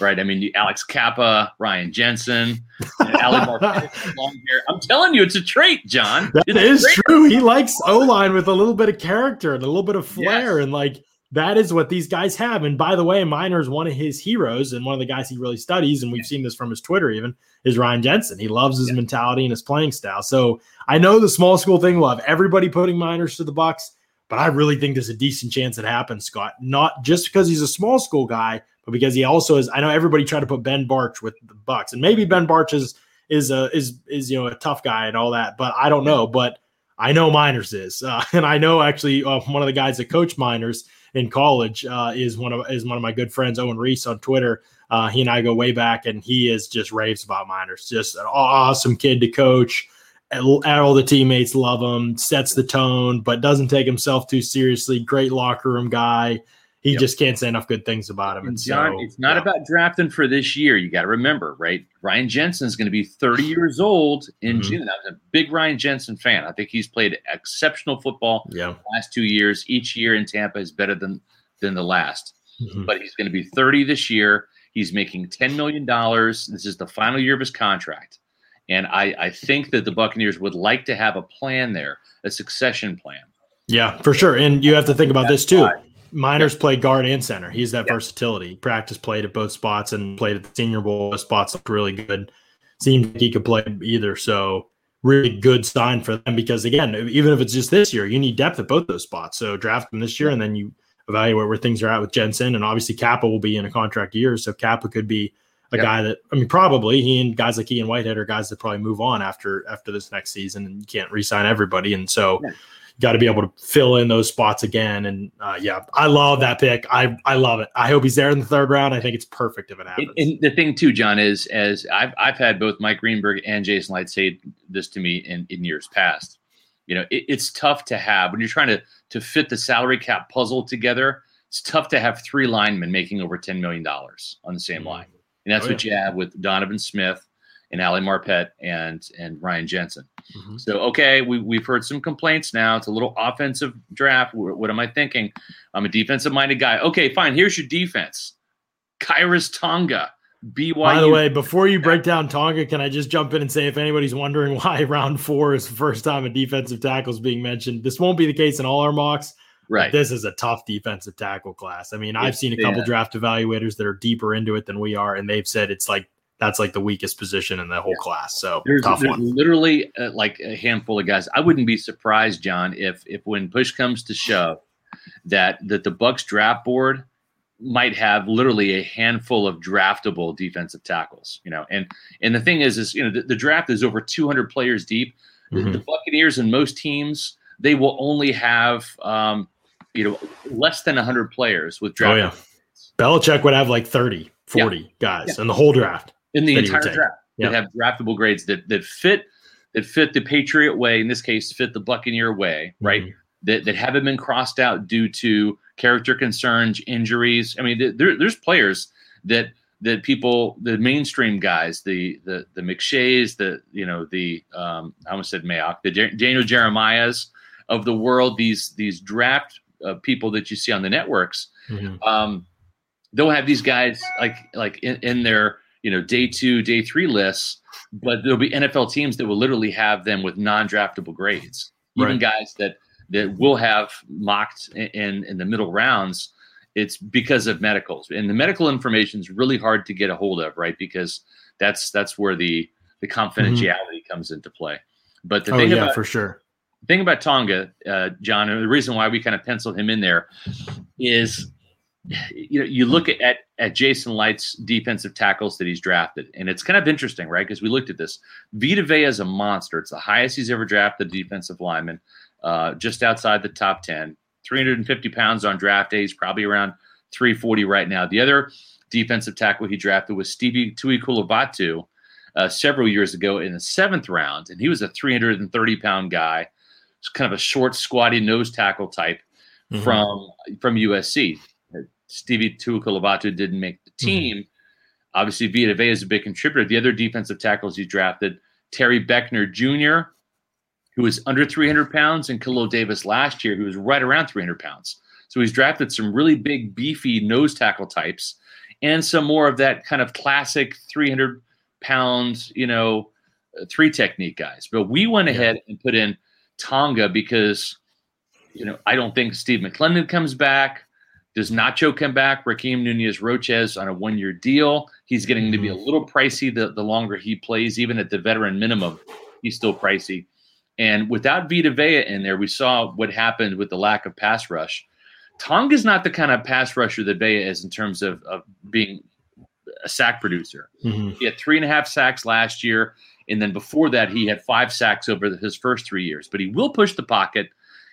Right, I mean Alex Cappa, Ryan Jensen, and Ali Marquez long hair. I'm telling you, it's a trait, John. That It's is true. He likes O line with a little bit of character and a little bit of flair, and like that is what these guys have. And by the way, Meinerz is one of his heroes and one of the guys he really studies, and we've seen this from his Twitter even is Ryan Jensen. He loves his mentality and his playing style. So I know the small school thing will have everybody putting Meinerz to the Bucks, but I really think there's a decent chance it happens, Scott. Not just because he's a small school guy, but because he also is. I know everybody tried to put Ben Bartch with the Bucks, and maybe Ben Bartch is is a is is you know a tough guy and all that, but I don't know. But I know Meinerz is, uh, and I know actually uh, one of the guys that coach Meinerz in college uh, is one of is one of my good friends, Owen Reese on Twitter. Uh, he and I go way back, and he is just raves about Meinerz. Just an awesome kid to coach. All the teammates love him. Sets the tone, but doesn't take himself too seriously. Great locker room guy. He Yep. just can't say enough good things about him. And John, so, it's not yeah. about drafting for this year. You got to remember, right? Ryan Jensen is going to be 30 years old in Mhm. June. I'm a big Ryan Jensen fan. I think he's played exceptional football yeah. the last two years. Each year in Tampa is better than than the last. Mhm. But he's going to be 30 this year. He's making 10 million dollars. This is the final year of his contract, and I, I think that the Buccaneers would like to have a plan there, a succession plan. Yeah, for sure. And you have to think about this too. why. Meinerz played guard and center. He's that Yeah. versatility. Practice played at both spots and played at the senior bowl. Spots looked really good. Seemed like he could play either. So really good sign for them because again, even if it's just this year, you need depth at both those spots. So draft them this year and then you evaluate where things are at with Jensen. And obviously Cappa will be in a contract year. So Cappa could be a Yeah. guy that I mean probably he and guys like Ian Whitehead are guys that probably move on after after this next season and you can't re-sign everybody. And so Yeah. got to be able to fill in those spots again. And uh, yeah, I love that pick. I I love it. I hope he's there in the third round. I think it's perfect if it happens. And, and the thing too, John, is as I've I've had both Mike Greenberg and Jason Licht say this to me in, in years past. You know, it, it's tough to have when you're trying to to fit the salary cap puzzle together. It's tough to have three linemen making over ten million dollars on the same Mhm. line, and that's Oh, what you have with Donovan Smith and Ali Marpet and and Ryan Jensen. Mhm. So okay, we we've heard some complaints now. It's a little offensive draft. What, what am I thinking? I'm a defensive minded guy. Okay, fine. Here's your defense. Khyiris Tonga, BYU. By the way, before you break down Tonga, can I just jump in and say if anybody's wondering why round four is the first time a defensive tackle is being mentioned, this won't be the case in all our mocks. Right? This is a tough defensive tackle class. I mean, I've It's- seen a couple yeah. draft evaluators that are deeper into it than we are, and they've said it's like that's like the weakest position in the whole class. So There's, tough there's one. literally uh, like a handful of guys. I wouldn't be surprised, John, if if when push comes to shove, that that the Bucks draft board might have literally a handful of draftable defensive tackles. You know, and and the thing is, is you know the, the draft is over 200 players deep. The- Mhm. The Buccaneers and most teams they will only have um, you know less than 100 players with draft. Oh yeah, Belichick would have like 30, 40 guys in the whole draft. in the that he would entire draft Yeah. that have draftable grades that that fit that fit the Patriot way. In this case, fit the Buccaneer way, right? Mhm. That that haven't been crossed out due to character concerns, injuries. I mean, th- there, there's players that that people, the mainstream guys, the the the McShays, the you know the um, I almost said Mayock, the Jer- Daniel Jeremiahs of the world. These these draft uh, people that you see on the networks Mhm. um, they'll have these guys like like in, in their you know day two, day three lists, but there'll be NFL teams that will literally have them with non-draftable grades. Even Right. guys that that will have mocked in, in in the middle rounds. It's because of medicals, and the medical information is really hard to get a hold of, right? Because that's that's where the the confidentiality comes into play. But the Mm-hmm. Oh thing yeah, about for sure. Thing about Tonga, uh, John, and the reason why we kind of penciled him in there is you know, you look at at Jason Licht's defensive tackles that he's drafted, and it's kind of interesting, right? Because we looked at this. Vita Vea is a monster. It's the highest he's ever drafted defensive lineman, uh, just outside the top ten. 350 pounds on draft day. He's probably around 340 right now. The other defensive tackle he drafted was Stevie Tu'ikolovatu uh, several years ago in the seventh round, and he was a 330 pound guy. It's kind of a short, squatty nose tackle type Mhm. from from USC. Stevie Tu'ikolovatu didn't make the team. Obviously, Vita Vea is a big contributor. The other defensive tackles he drafted, Terry Beckner Jr., who was under 300 pounds, and Khalil Davis last year, who was right around 300 pounds. So he's drafted some really big, beefy nose tackle types, and some more of that kind of classic 300 pound, you know, three technique guys. But we went Yeah. ahead and put in Tonga because, you know, I don't think Steve McLendon comes back. Does Nacho come back? Rakeem Nunez Roches on a one year deal. He's getting to be a little pricey the, the longer he plays, even at the veteran minimum. He's still pricey. And without Vita Vea in there, we saw what happened with the lack of pass rush. Tonga's not the kind of pass rusher that Vea is in terms of, of being a sack producer. Mhm. He had three and a half sacks last year. And then before that, he had five sacks over his first three years. But he will push the pocket.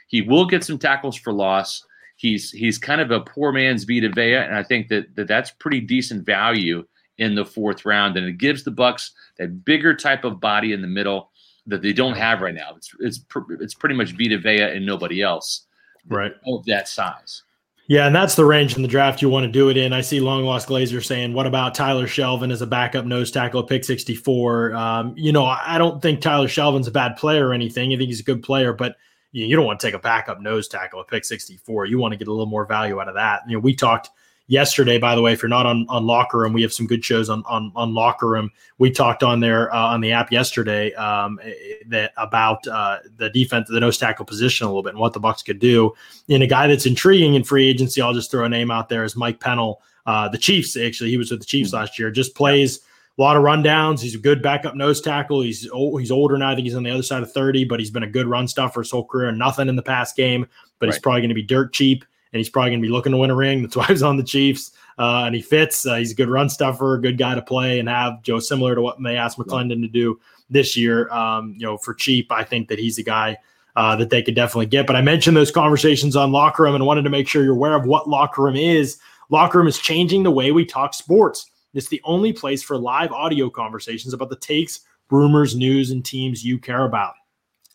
He will get some tackles for loss. He's he's kind of a poor man's Vita Vea, and I think that, that that's pretty decent value in the fourth round. And it gives the Bucks that bigger type of body in the middle that they don't have right now. It's it's pr- it's pretty much Vita Vea and nobody else Right. of that size. Yeah, and that's the range in the draft you want to do it in. I see Long Lost Glazer saying, "What about Tyler Shelvin as a backup nose tackle pick 64?" Um, you know, I don't think Tyler Shelvin's a bad player or anything. I think he's a good player, but you, you don't want to take a backup nose tackle at pick 64. You want to get a little more value out of that. You know, we talked yesterday, by the way. If you're not on on Locker Room, we have some good shows on on, on Locker Room. We talked on there uh, on the app yesterday um, eh, that about uh, the defense, the nose tackle position a little bit, and what the Bucks could do. And a guy that's intriguing in free agency, I'll just throw a name out there is Mike Pennel. Uh, the Chiefs, actually, he was with the Chiefs last year. Just plays a lot of rundowns. He's a good backup nose tackle. He's old, he's older now. I think he's on the other side of thirty, but he's been a good run stuffer his whole career. Nothing in the past game, but he's probably going to be dirt cheap, and he's probably going to be looking to win a ring. That's why he's on the Chiefs, uh, and he fits. Uh, he's a good run stuffer, a good guy to play and have. Joe, similar to what they asked McLendon to do this year. Um, you know, for cheap, I think that he's a guy uh, that they could definitely get. But I mentioned those conversations on Locker Room and wanted to make sure you're aware of what Locker Room is. Locker Room is changing the way we talk sports. It's the only place for live audio conversations about the takes, rumors, news, and teams you care about.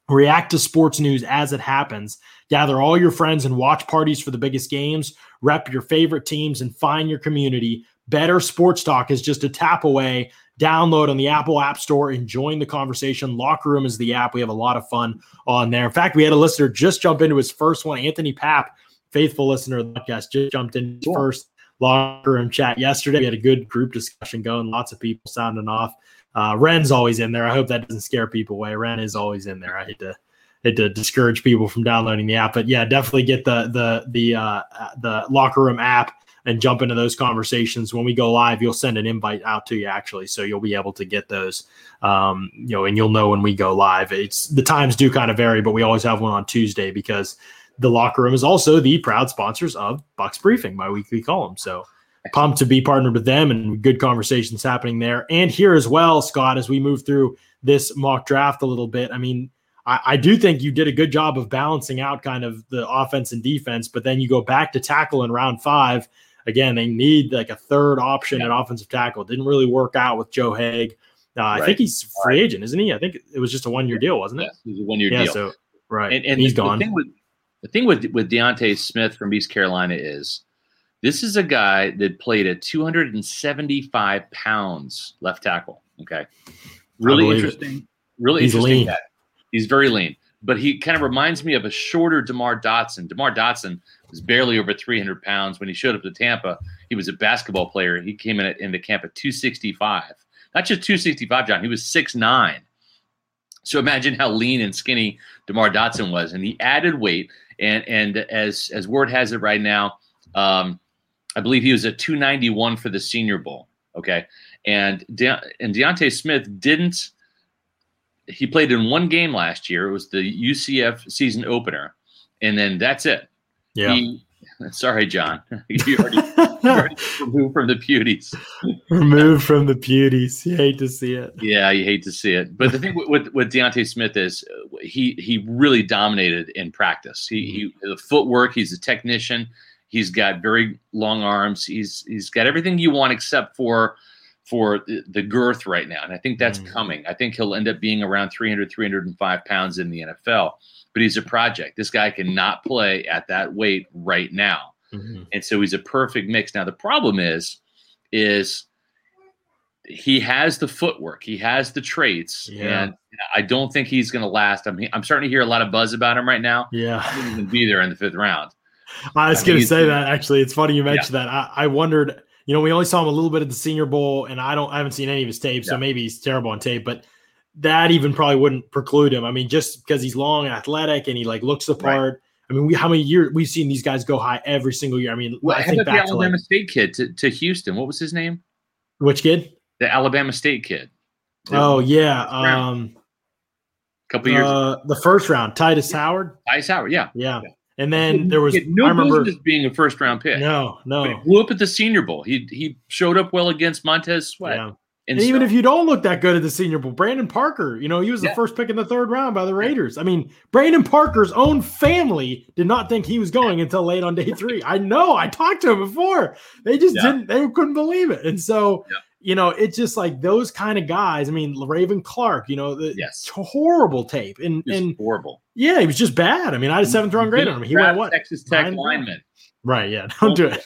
React to sports news as it happens. Gather all your friends and watch parties for the biggest games. Rep your favorite teams and find your community. Better Sports Talk is just a tap away. Download on the Apple App Store and join the conversation. Locker Room is the app. We have a lot of fun on there. In fact, we had a listener just jump into his first one. Anthony Papp, faithful listener of the podcast, just jumped in Cool. first locker room chat yesterday. We had a good group discussion going, lots of people sounding off. Uh, Ren's always in there. I hope that doesn't scare people away. Ren is always in there. I hate to hate to discourage people from downloading the app, but yeah, definitely get the the the uh, the locker room app and jump into those conversations. When we go live, you'll send an invite out to you actually, so you'll be able to get those. Um, you know, and you'll know when we go live. It's the times do kind of vary, but we always have one on Tuesday because the locker room is also the proud sponsors of Bucks Briefing, my weekly column. So pumped to be partnered with them and good conversations happening there. And here as well, Scott, as we move through this mock draft a little bit. I mean, I, I do think you did a good job of balancing out kind of the offense and defense, but then you go back to tackle in round five. Again, they need like a third option Yeah. at offensive tackle. It didn't really work out with Joe Haeg. Uh, I think he's free agent, isn't he? I think it was just a one year deal, wasn't it? Yes, it was a one year Yeah. deal. So right, and, and he's the, gone. The thing with the thing with with D'Ante Smith from East Carolina is this is a guy that played at 275 pounds left tackle. Okay, really believe it. interesting. Really He's interesting. lean. guy. He's very lean, but he kind of reminds me of a shorter Demar Dotson. Demar Dotson was barely over 300 pounds when he showed up to Tampa. He was a basketball player. He came in at, into camp at 265. Not just 265, John. He was 6'9". So imagine how lean and skinny DeMar Dotson was, and he added weight. And and as as word has it right now, um, I believe he was at 291 for the Senior Bowl. Okay, and De- and D'Ante Smith didn't. He played in one game last year. It was the UCF season opener, and then that's it. yeah, He Sorry, John. you already, already removed from the beauties. Removed from the beauties. You hate to see it. Yeah, you hate to see it. But the thing with, with, with D'Ante Smith is uh, he he really dominated in practice. He, he the footwork. He's a technician. He's got very long arms. He's he's got everything you want except for for the, girth right now. And I think that's Mhm. coming. I think he'll end up being around 300, 305 pounds in the NFL. But he's a project. This guy cannot play at that weight right now Mhm. and so he's a perfect mix. Now the problem is, is he has the footwork, he has the traits, Yeah. and I don't think he's going to last. I'm I'm starting to hear a lot of buzz about him right now. Yeah. I think he's going to be there in the fifth round. I was going to say that actually. It's funny you mentioned that. I, I wondered, you know, we only saw him a little bit at the Senior Bowl, and I don't, I haven't seen any of his tape, so Yeah. maybe he's terrible on tape, but that even probably wouldn't preclude him. I mean, just because he's long and athletic and he like looks the Right. part. I mean, we how many years we've seen these guys go high every single year. I mean, Well, I think the back to Alabama like, State kid to, to Houston? What was his name? which kid? The Alabama State kid. Oh yeah, um, a couple years. uh, the first round, Tytus Howard. Tice Howard, yeah. Yeah, and then there was no I remember. business being a first round pick. No, no, blew up at the Senior Bowl. He he showed up well against Montez Sweat. yeah. And, And even if you don't look that good at the Senior Bowl, Brandon Parker, you know, he was the first pick in the third round by the Raiders. I mean, Brandon Parker's own family did not think he was going until late on day three. I know. I talked to him before. They just Yeah. didn't. They couldn't believe it. And so, Yeah. You know, it's just like those kind of guys. I mean, Raven Clark. You know, the Yes. horrible tape, and Just and horrible. yeah, he was just bad. I mean, I had a seventh round grade on him. He went what? Texas Tech Nine lineman. Right. Yeah. Don't do it.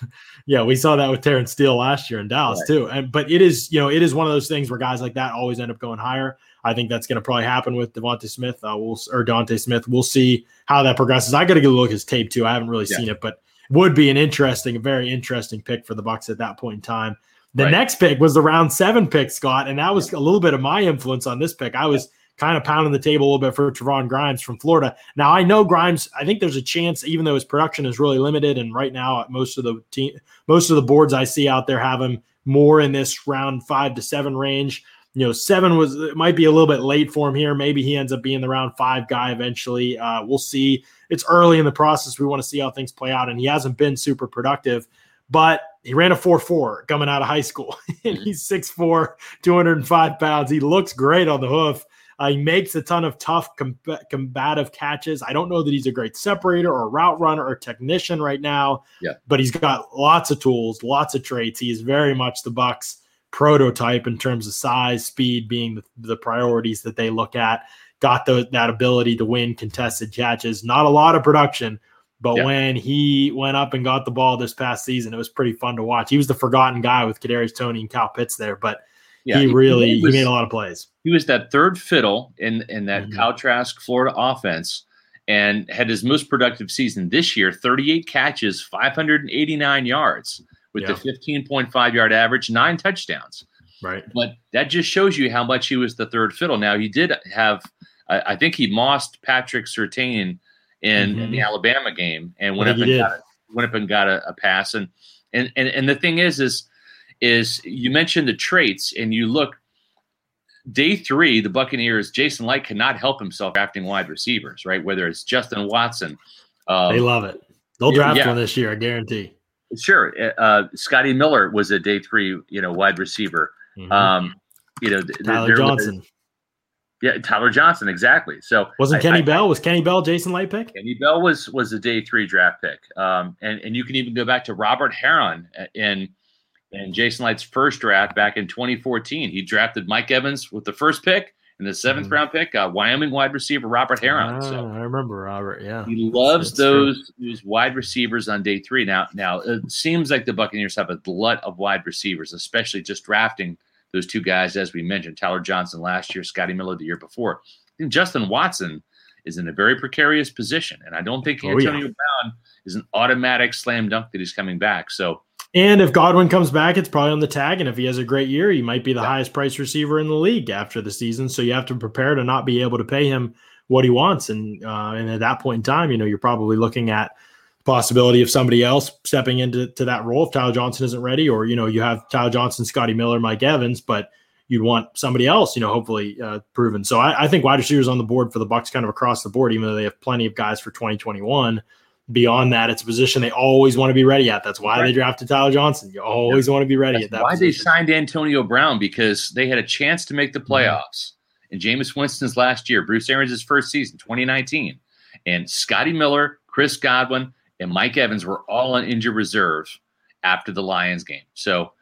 Yeah, we saw that with Terence Steele last year in Dallas Right. too. And but it is, you know, it is one of those things where guys like that always end up going higher. I think that's going to probably happen with Devonte Smith. Uh, we'll or Dante Smith. We'll see how that progresses. I got to go look at his tape too. I haven't really Yeah. seen it, but would be an interesting, very interesting pick for the Bucks at that point in time. The Right. next pick was the round seven pick, Scott, and that was a little bit of my influence on this pick. I was kind of pounding the table a little bit for Trevon Grimes from Florida. Now I know Grimes. I think there's a chance, even though his production is really limited, and right now most of the team, most of the boards I see out there have him more in this round five to seven range. You know, seven was it might be a little bit late for him here. Maybe he ends up being the round five guy eventually. Uh, we'll see. It's early in the process. We want to see how things play out, and he hasn't been super productive. But he ran a 4 4 coming out of high school. and he's 6'4, 205 pounds. He looks great on the hoof. Uh, he makes a ton of tough, com- combative catches. I don't know that he's a great separator or route runner or technician right now. Yeah. But he's got lots of tools, lots of traits. He is very much the Bucks prototype in terms of size, speed being the, the priorities that they look at. Got the, that ability to win contested catches. Not a lot of production, but Yeah. when he went up and got the ball this past season, it was pretty fun to watch. He was the forgotten guy with Kadarius Toney and Kyle Pitts there, but Yeah, he really he was, made a lot of plays. he was that third fiddle in in that Mhm. Kyle Trask Florida offense, and had his most productive season this year: 38 catches, 589 yards, with Yeah. the 15.5 yard average, nine touchdowns. Right. But that just shows you how much he was the third fiddle. Now he did have, I, I think he mossed Patrick Surtain in, in the Mhm. Alabama game, and went I up and he got a, went up and got a, a pass. And and and and the thing is, is is you mentioned the traits, and you look day three, the Buccaneers, Jason Licht cannot help himself drafting wide receivers, right? Whether it's Justin Watson, um, They love it. They'll draft yeah. one this year, I guarantee. sure, uh, Scotty Miller was a day three, you know, wide receiver. Mhm. Um, you know, Tyler there was- Johnson. Yeah, Tyler Johnson, exactly. So Wasn't I- Kenny I- Bell? Was Kenny Bell Jason Licht pick? Kenny Bell was was a day three draft pick, um, and and you can even go back to Robert Herron in in Jason Licht's first draft back in 2014. He drafted Mike Evans with the first pick and the 7th Mhm. round pick, uh, Wyoming wide receiver Robert Herron. Ah, so I remember Robert. Yeah. he loves That's true. those those wide receivers on day three. Now, now it seems like the Buccaneers have a glut of wide receivers, especially just drafting those two guys as we mentioned, Tyler Johnson last year, Scotty Miller the year before. I think Justin Watson is in a very precarious position, and I don't think Oh, yeah. Antonio Brown is an automatic slam dunk that he's coming back. So And if Godwin comes back, it's probably on the tag. And if he has a great year, he might be the Yeah. highest priced receiver in the league after the season. So you have to prepare to not be able to pay him what he wants. And uh, and at that point in time, you know, you're probably looking at possibility of somebody else stepping into to that role if Tyler Johnson isn't ready, or you know, you have Tyler Johnson, Scotty Miller, Mike Evans, but you'd want somebody else, you know, hopefully uh, proven. So I, I think wide receivers on the board for the Bucks kind of across the board, even though they have plenty of guys for 2021. beyond that, it's a position they always want to be ready at. That's why Right. they drafted Tyler Johnson. You always want to be ready at that. why they position. signed Antonio Brown because they had a chance to make the Mm-hmm. playoffs. And Jameis Winston's last year, Bruce Arians' first season, 2019, and Scotty Miller, Chris Godwin, and Mike Evans were all on injured reserve after the Lions game. So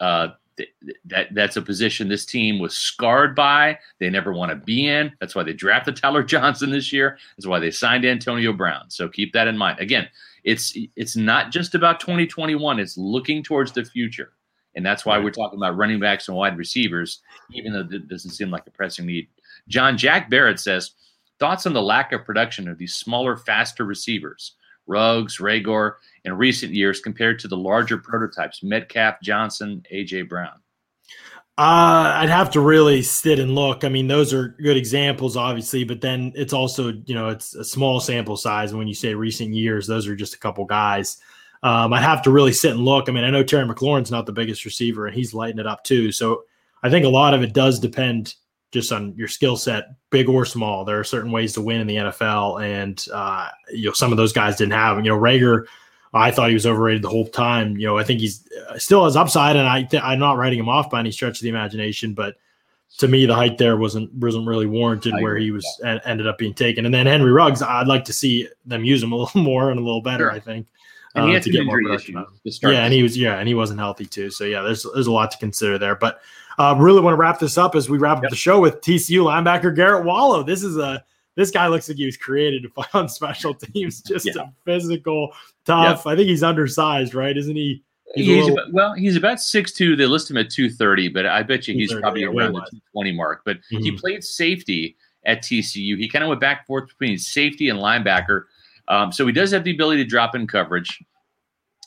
uh, th- that that's a position this team was scarred by. They never want to be in. That's why they drafted Tyler Johnson this year. That's why they signed Antonio Brown. So keep that in mind. Again, it's it's not just about 2021. It's looking towards the future. And that's why we're talking about running backs and wide receivers, even though it doesn't seem like a pressing need. John Jack Barrett says, thoughts on the lack of production of these smaller, faster receivers, Ruggs, Reagor, in recent years compared to the larger prototypes, Metcalf, Johnson, AJ Brown. Uh, I'd have to really sit and look. I mean, those are good examples, obviously, but then it's also, you know, it's a small sample size. And when you say recent years, those are just a couple guys. Um, I'd have to really sit and look. I mean, I know Terry McLaurin's not the biggest receiver, and he's lighting it up too. So I think a lot of it does depend just on your skill set, big or small. There are certain ways to win in the NFL, and uh, you know some of those guys didn't have. You know, Reagor, I thought he was overrated the whole time. You know, I think he's uh, still has upside, and I th- I'm not writing him off by any stretch of the imagination, but to me, the height there wasn't wasn't really warranted I where he was en- ended up being taken. And then Henry Ruggs, I'd like to see them use him a little more and a little better. Sure. I think And he uh, had to get more production issues out of him. to start. Yeah, and he was yeah, and he wasn't healthy too. So yeah, there's there's a lot to consider there. But uh, really want to wrap this up as we wrap Yep. up the show with TCU linebacker Garrett Wallow. This is a this guy looks like he was created to play on special teams. Just Yeah. a physical, tough. I think he's undersized, right? Isn't he? He's He's little- about, well, he's about 6'2". They list him at 230, but I bet you he's probably around the 220 mark. But he Mhm. played safety at TCU. He kind of went back and forth between safety and linebacker. Um, so he does have the ability to drop in coverage.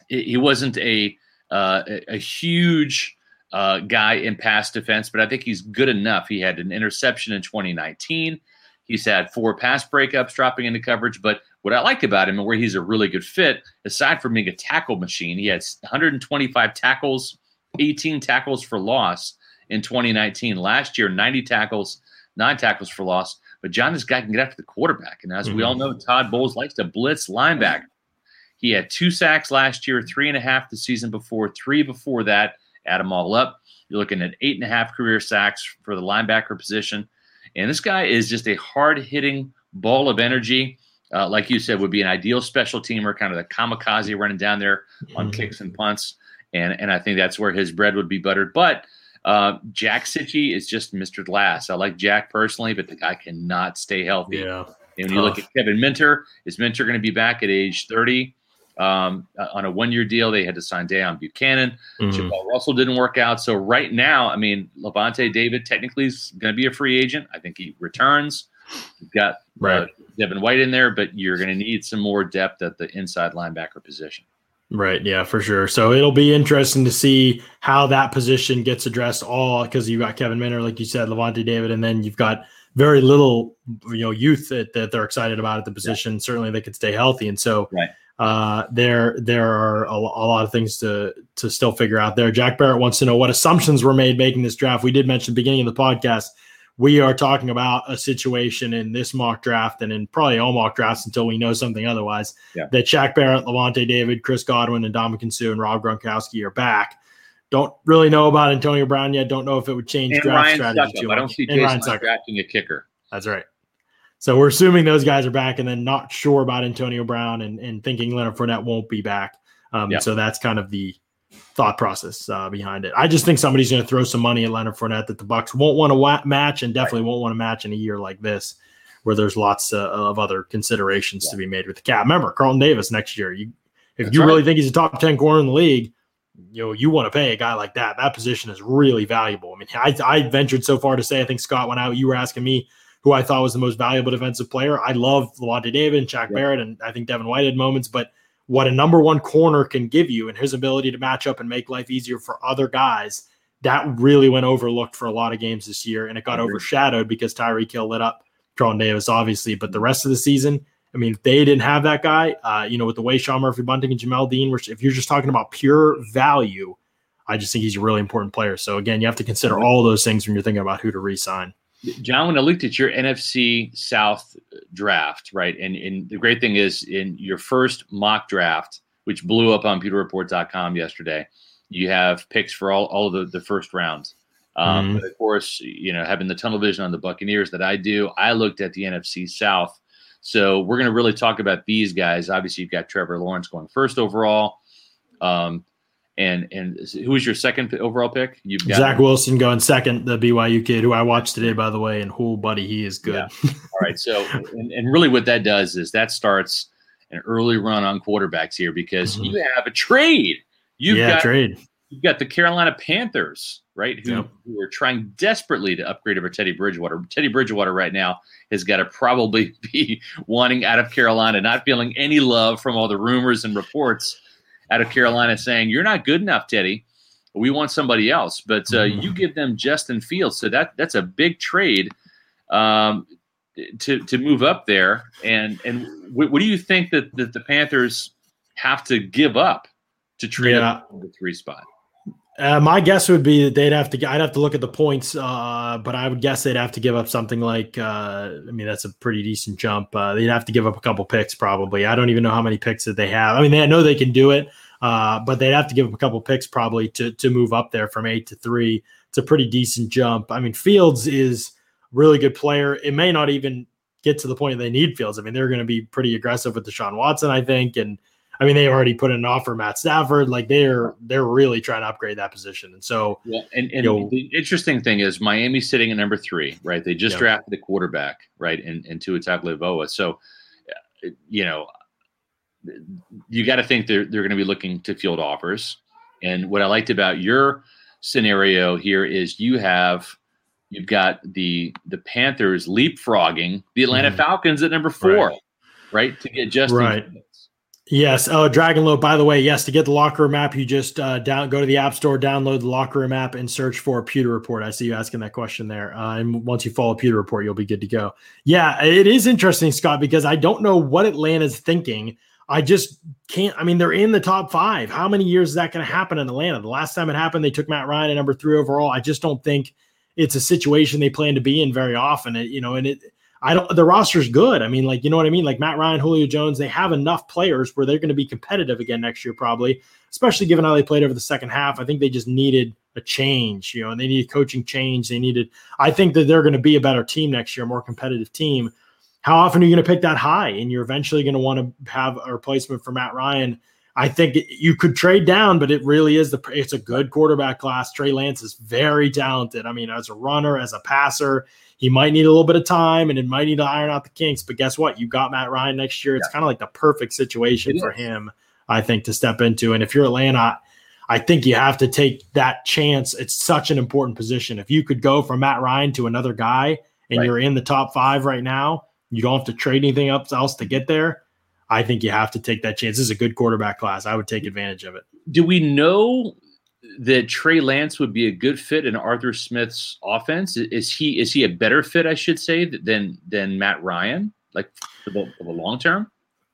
He he wasn't a uh, a, a huge uh, guy in pass defense, but I think he's good enough. He had an interception in 2019. He's had four pass breakups dropping into coverage. But what I like about him and where he's a really good fit, aside from being a tackle machine, he had 125 tackles, 18 tackles for loss in 2019. Last year, 90 tackles, nine tackles for loss. But John, this guy can get after the quarterback. And as we all know, Todd Bowles likes to blitz linebacker. He had two sacks last year, three and a half the season before, three before that. Add them all up. You're looking at eight and a half career sacks for the linebacker position. And this guy is just a hard hitting ball of energy. Uh, like you said, would be an ideal special teamer, kind of the kamikaze running down there on Mhm. kicks and punts. And and I think that's where his bread would be buttered. But uh, Jack Cichy is just Mr. Glass. I like Jack personally, but the guy cannot stay healthy. Yeah. And when you look at Kevin Minter, is Minter going to be back at age 30 um, uh, on a one year deal? They had to sign Deone Bucannon. Jamal Russell didn't work out. So right now, I mean, Lavonte David technically is going to be a free agent. I think he returns. You've got uh, Devin White in there, but you're going to need some more depth at the inside linebacker position. Right. Yeah, for sure. So it'll be interesting to see how that position gets addressed all because you've got Kevin Minner, like you said, Lavonte David, and then you've got very little, you know, youth that, that they're excited about at the position. Certainly they could stay healthy. And so Right. Uh, there there are a, a lot of things to to still figure out there. Jack Barrett wants to know what assumptions were made making this draft. We did mention at the beginning of the podcast. We are talking about a situation in this mock draft and in probably all mock drafts until we know something otherwise that Shaq Barrett, Lavonte David, Chris Godwin, and Ndamukong Suh and Rob Gronkowski are back. Don't really know about Antonio Brown yet. Don't know if it would change And draft Ryan strategy I don't see And Jason drafting a kicker. That's right. So we're assuming those guys are back, and then not sure about Antonio Brown, and, and thinking Leonard Fournette won't be back. Um, Yeah. So that's kind of the thought process uh, behind it. I just think somebody's going to throw some money at Leonard Fournette that the Bucks won't want to wa- match, and definitely won't want to match in a year like this, where there's lots uh, of other considerations to be made with the cap. Remember, Carlton Davis next year. You, if That's you right. really think he's a top ten corner in the league, you know you want to pay a guy like that. That position is really valuable. I mean, I, I ventured so far to say I think Scott went out. You were asking me who I thought was the most valuable defensive player. I love Lavonte David and Shaq Yeah. Barrett, and I think Devin White had moments, but what a number one corner can give you and his ability to match up and make life easier for other guys, that really went overlooked for a lot of games this year. And it got overshadowed because Tyreek Hill lit up Carlton Davis, obviously. But the rest of the season, I mean, if they didn't have that guy, uh, you know, with the way Sean Murphy Bunting and Jamel Dean, which if you're just talking about pure value, I just think he's a really important player. So again, you have to consider all those things when you're thinking about who to re-sign. John, when I looked at your NFC South draft, right, and, and the great thing is in your first mock draft, which blew up on pewterreport.com yesterday, you have picks for all, all of the, the first rounds. Um, Mhm. But of course, you know, having the tunnel vision on the Buccaneers that I do, I looked at the NFC South. So we're going to really talk about these guys. Obviously, you've got Trevor Lawrence going first overall. Um, and and who was your second overall pick? You've got Zach Wilson going second, the BYU kid who I watched today, by the way, and whole buddy, he is good. All right. So, and, and really what that does is that starts an early run on quarterbacks here because Mhm. you have a trade. You've yeah, got trade. you've got the Carolina Panthers, right? Who, Yep. who are trying desperately to upgrade over Teddy Bridgewater. Teddy Bridgewater right now has got to probably be wanting out of Carolina, not feeling any love from all the rumors and reports out of Carolina saying, You're not good enough, Teddy. We want somebody else. But uh, Mhm. you give them Justin Fields. So that that's a big trade um, to to move up there. And and what, what do you think that, that the Panthers have to give up to trade Yeah. up the three spot? Uh, my guess would be that they'd have to. I'd have to look at the points, uh, but I would guess they'd have to give up something like. Uh, I mean, that's a pretty decent jump. Uh, they'd have to give up a couple picks, probably. I don't even know how many picks that they have. I mean, they I know they can do it, uh, but they'd have to give up a couple picks probably to to move up there from eight to three. It's a pretty decent jump. I mean, Fields is really good player. It may not even get to the point they need Fields. I mean, they're going to be pretty aggressive with Deshaun Watson, I think, and I mean, they already put in an offer Matt Stafford. Like they're they're really trying to upgrade that position. And so Well, and, and Yo. the interesting thing is Miami's sitting at number three, right? They just Yeah. drafted a quarterback, right, and in Tua Tagovailoa. So, you know, you got to think they're they're going to be looking to field offers. And what I liked about your scenario here is you have you've got the the Panthers leapfrogging the Atlanta Mhm. Falcons at number four, Right. right, to get Justin. Right. Yes, oh Dragon Low. By the way, yes, to get the locker room app, you just uh, down go to the app store, download the locker room app, and search for Pewter Report. I see you asking that question there. Uh, and once you follow Pewter Report, you'll be good to go. Yeah, it is interesting, Scott, because I don't know what Atlanta's thinking. I just can't. I mean, they're in the top five. How many years is that going to happen in Atlanta? The last time it happened, they took Matt Ryan at number three overall. I just don't think it's a situation they plan to be in very often. It, you know, and it. I don't. The roster's good. I mean, like you know what I mean. Like Matt Ryan, Julio Jones, they have enough players where they're going to be competitive again next year, probably. Especially given how they played over the second half. I think they just needed a change. You know, and they needed coaching change. They needed. I think that they're going to be a better team next year, a more competitive team how often are you going to pick that high? And you're eventually going to want to have a replacement for Matt Ryan. I think you could trade down, but it really is the it's a good quarterback class. Trey Lance is very talented. I mean, as a runner, as a passer, he might need a little bit of time and it might need to iron out the kinks. But guess what? You got Matt Ryan next year. It's kind of like the perfect situation for him, I think, to step into. And if you're Atlanta, I think you have to take that chance. It's such an important position. If you could go from Matt Ryan to another guy and Right. you're in the top five right now, you don't have to trade anything else else to get there. I think you have to take that chance. This is a good quarterback class. I would take advantage of it. do we know that Trey Lance would be a good fit in Arthur Smith's offense? Is he is he a better fit, I should say, than than Matt Ryan, like for the, for the long term?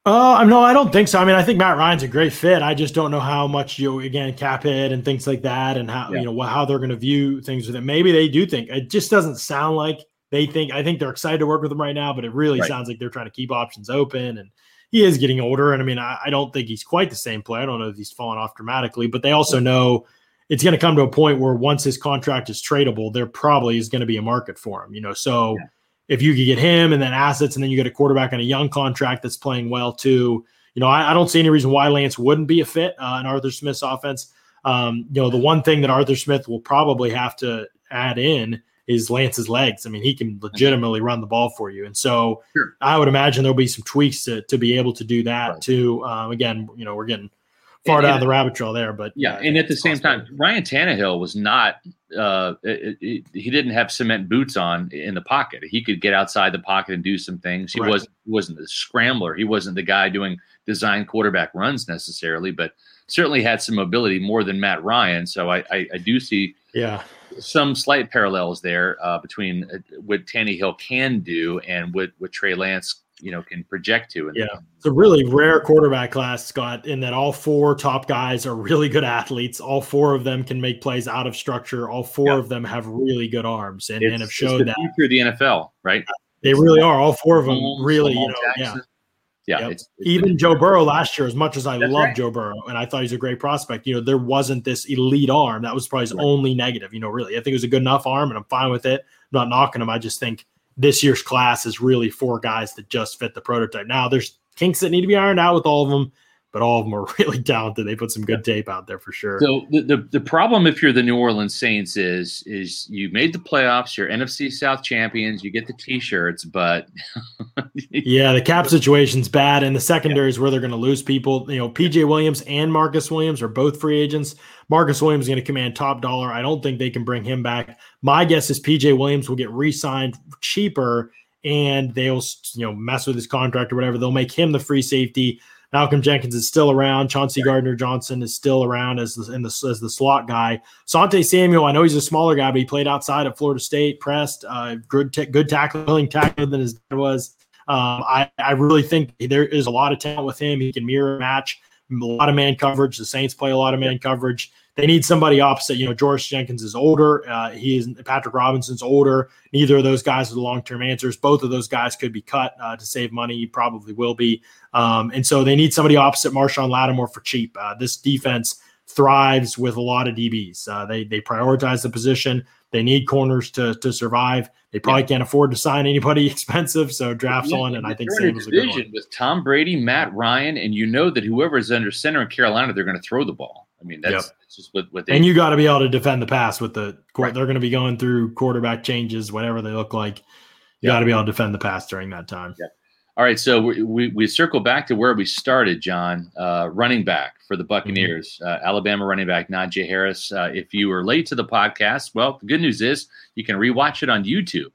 Uh, no, I don't think so. I mean, I think Matt Ryan's a great fit. I just don't know how much you again cap it and things like that, and how Yeah. you know how they're going to view things with it. Maybe they do think it just doesn't sound like they think. I think they're excited to work with him right now, but it really Right. sounds like they're trying to keep options open. And he is getting older, and I mean, I, I don't think he's quite the same player. I don't know if he's fallen off dramatically, but they also know it's going to come to a point where once his contract is tradable, there probably is going to be a market for him. You know, so Yeah. if you could get him and then assets, and then you get a quarterback on a young contract that's playing well too. You know, I, I don't see any reason why Lance wouldn't be a fit uh, in Arthur Smith's offense. Um, you know, the one thing that Arthur Smith will probably have to add in is Lance's legs. I mean, he can legitimately run the ball for you, and so Sure. I would imagine there'll be some tweaks to to be able to do that Right. too. Um, again, you know, we're getting far And- down and- the rabbit trail there, but Yeah, and at the same possible. time, Ryan Tannehill was not. Uh, it, it, he didn't have cement boots on in the pocket. He could get outside the pocket and do some things. He Right. wasn't he wasn't the scrambler. He wasn't the guy doing design quarterback runs necessarily, but certainly had some mobility more than Matt Ryan. So I I, I do see yeah, some slight parallels there uh, between uh, what Tannehill can do and what what Trey Lance you know can project to. And Yeah. It's a really rare quarterback class, Scott, in that all four top guys are really good athletes. All four of them can make plays out of structure. All four Yeah. of them have really good arms and, and have it's the that. through the NFL, right? They really are. All four of them really, you know, yeah. Yeah. Yep. It's, it's Even Joe Burrow last year, as much as I love right. Joe Burrow and I thought he's a great prospect, you know, there wasn't this elite arm. That was probably his Right. only negative, you know, really. I think it was a good enough arm and I'm fine with it. I'm not knocking him. I just think this year's class is really four guys that just fit the prototype. Now there's kinks that need to be ironed out with all of them, but all of them are really talented. They put some good tape out there for sure. So the, the the problem if you're the New Orleans Saints is is you made the playoffs, you're NFC South champions, you get the T-shirts, but Yeah, the cap situation's bad, and the secondary is where they're going to lose people. You know, PJ Williams and Marcus Williams are both free agents. Marcus Williams is going to command top dollar. I don't think they can bring him back. My guess is PJ Williams will get re-signed cheaper, and they'll you know mess with his contract or whatever. They'll make him the free safety. Malcolm Jenkins is still around. Chauncey Gardner Johnson is still around as the, in the as the slot guy. Sante Samuel, I know he's a smaller guy, but he played outside at Florida State. Pressed, uh, good ta- good tackling, tackler than his dad was. Um, I, I really think there is a lot of talent with him. He can mirror match a lot of man coverage. The Saints play a lot of man coverage. They need somebody opposite. You know, George Jenkins is older. Uh, he is Patrick Robinson's older. Neither of those guys are the long term answers. Both of those guys could be cut uh, to save money. Probably will be. Um, and so they need somebody opposite Marshon Lattimore for cheap. Uh, this defense thrives with a lot of DBs. Uh, they they prioritize the position. They need corners to to survive. They probably can't afford to sign anybody expensive, so drafts Yeah, someone. And I think Samuel's a a good one. with Tom Brady, Matt Ryan, and you know that whoever is under center in Carolina, they're going to throw the ball. I mean, that's, Yep. that's just what, what they And you got to be able to defend the pass with the. Right. They're going to be going through quarterback changes, whatever they look like. You Yeah. got to be able to defend the pass during that time. Yeah. All right, so we, we, we circle back to where we started, John. Uh, running back for the Buccaneers, uh, Alabama running back Najee Harris. Uh, if you were late to the podcast, well, the good news is you can rewatch it on YouTube.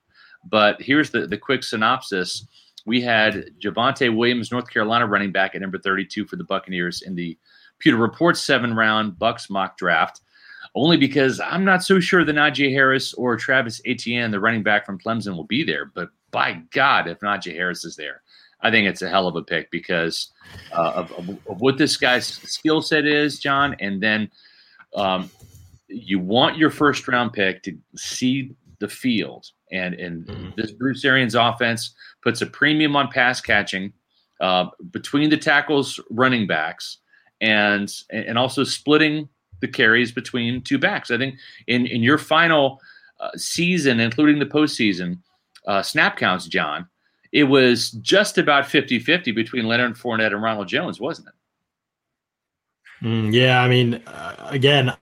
But here's the, the quick synopsis. We had Javonte Williams, North Carolina running back at number 32 for the Buccaneers in the Pewter Report seven round Bucks mock draft. Only because I'm not so sure that Najee Harris or Travis Etienne, the running back from Clemson, will be there. But by God, if Najee Harris is there, I think it's a hell of a pick because uh, of, of, of what this guy's skill set is, John. And then um, you want your first round pick to see the field. And, and Mhm. this Bruce Arians offense puts a premium on pass catching uh, between the tackles, running backs, and and also splitting the carries between two backs. I think in in your final uh, season, including the postseason uh, snap counts, John, it was just about 50-50 between Leonard Fournette and Ronald Jones, wasn't it? Mm, yeah, I mean, uh, again,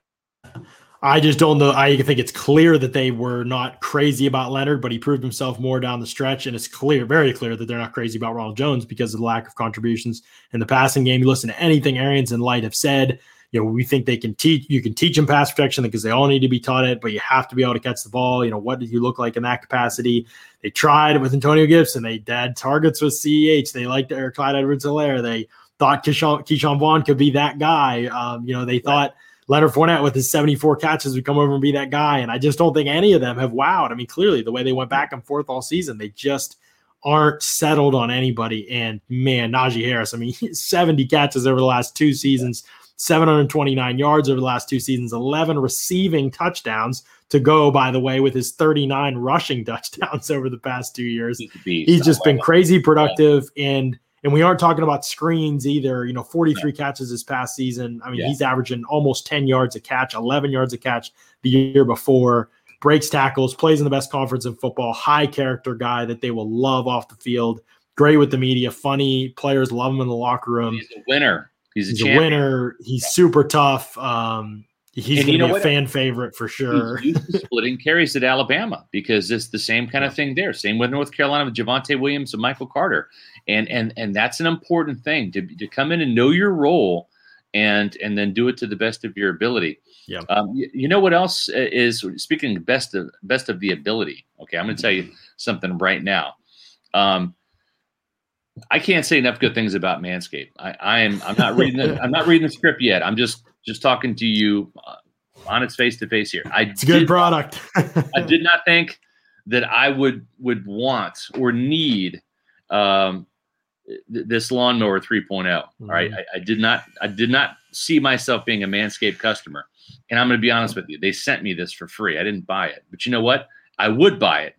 I just don't know. I think it's clear that they were not crazy about Leonard, but he proved himself more down the stretch, and it's clear, very clear, that they're not crazy about Ronald Jones because of the lack of contributions in the passing game. You listen to anything Arians and Licht have said. You know, we think they can teach. You can teach them pass protection because they all need to be taught it, but you have to be able to catch the ball. You know, what did you look like in that capacity? They tried with Antonio Gibson. They had targets with CEH. They liked Eric Clyde Edwards-Helaire. They thought Ke'Shawn, Ke'Shawn Vaughn could be that guy. Um, you know, they thought Leonard Fournette with his 74 catches would come over and be that guy. And I just don't think any of them have wowed. I mean, clearly the way they went back and forth all season, they just aren't settled on anybody. And man, Najee Harris, I mean, 70 catches over the last two seasons, 729 yards over the last two seasons, 11 receiving touchdowns to go, by the way, with his 39 rushing touchdowns over the past two years He's, a beast. he's just been crazy productive and and we aren't talking about screens either. You know 43 catches this past season. I mean Yeah. he's averaging almost 10 yards a catch 11 yards a catch the year before. Breaks tackles plays in the best conference in football high character guy that they will love off the field. Great with the media funny. Players love him in the locker room. He's a winner. He's a he's a winner. He's super tough. Um he's And you know a what? fan favorite for sure He's used to splitting carries at Alabama because it's the same kind of thing there. Same with North Carolina with Javonte Williams and Michael Carter, and and and that's an important thing to to come in and know your role, and and then do it to the best of your ability. Yeah. Um, you, you know what else is speaking best of best of the ability. Okay, I'm going to tell you something right now. Um, I can't say enough good things about Manscaped. I, I am I'm not reading the, I'm not reading the script yet. I'm just just talking to you uh, on its face to face here. I it's a good product I did not think that I would would want or need um, th- this lawnmower 3.0. All right, Mhm. I, I did not I did not see myself being a Manscaped customer, and I'm going to be honest with you. They sent me this for free. I didn't buy it, but you know what? I would buy it.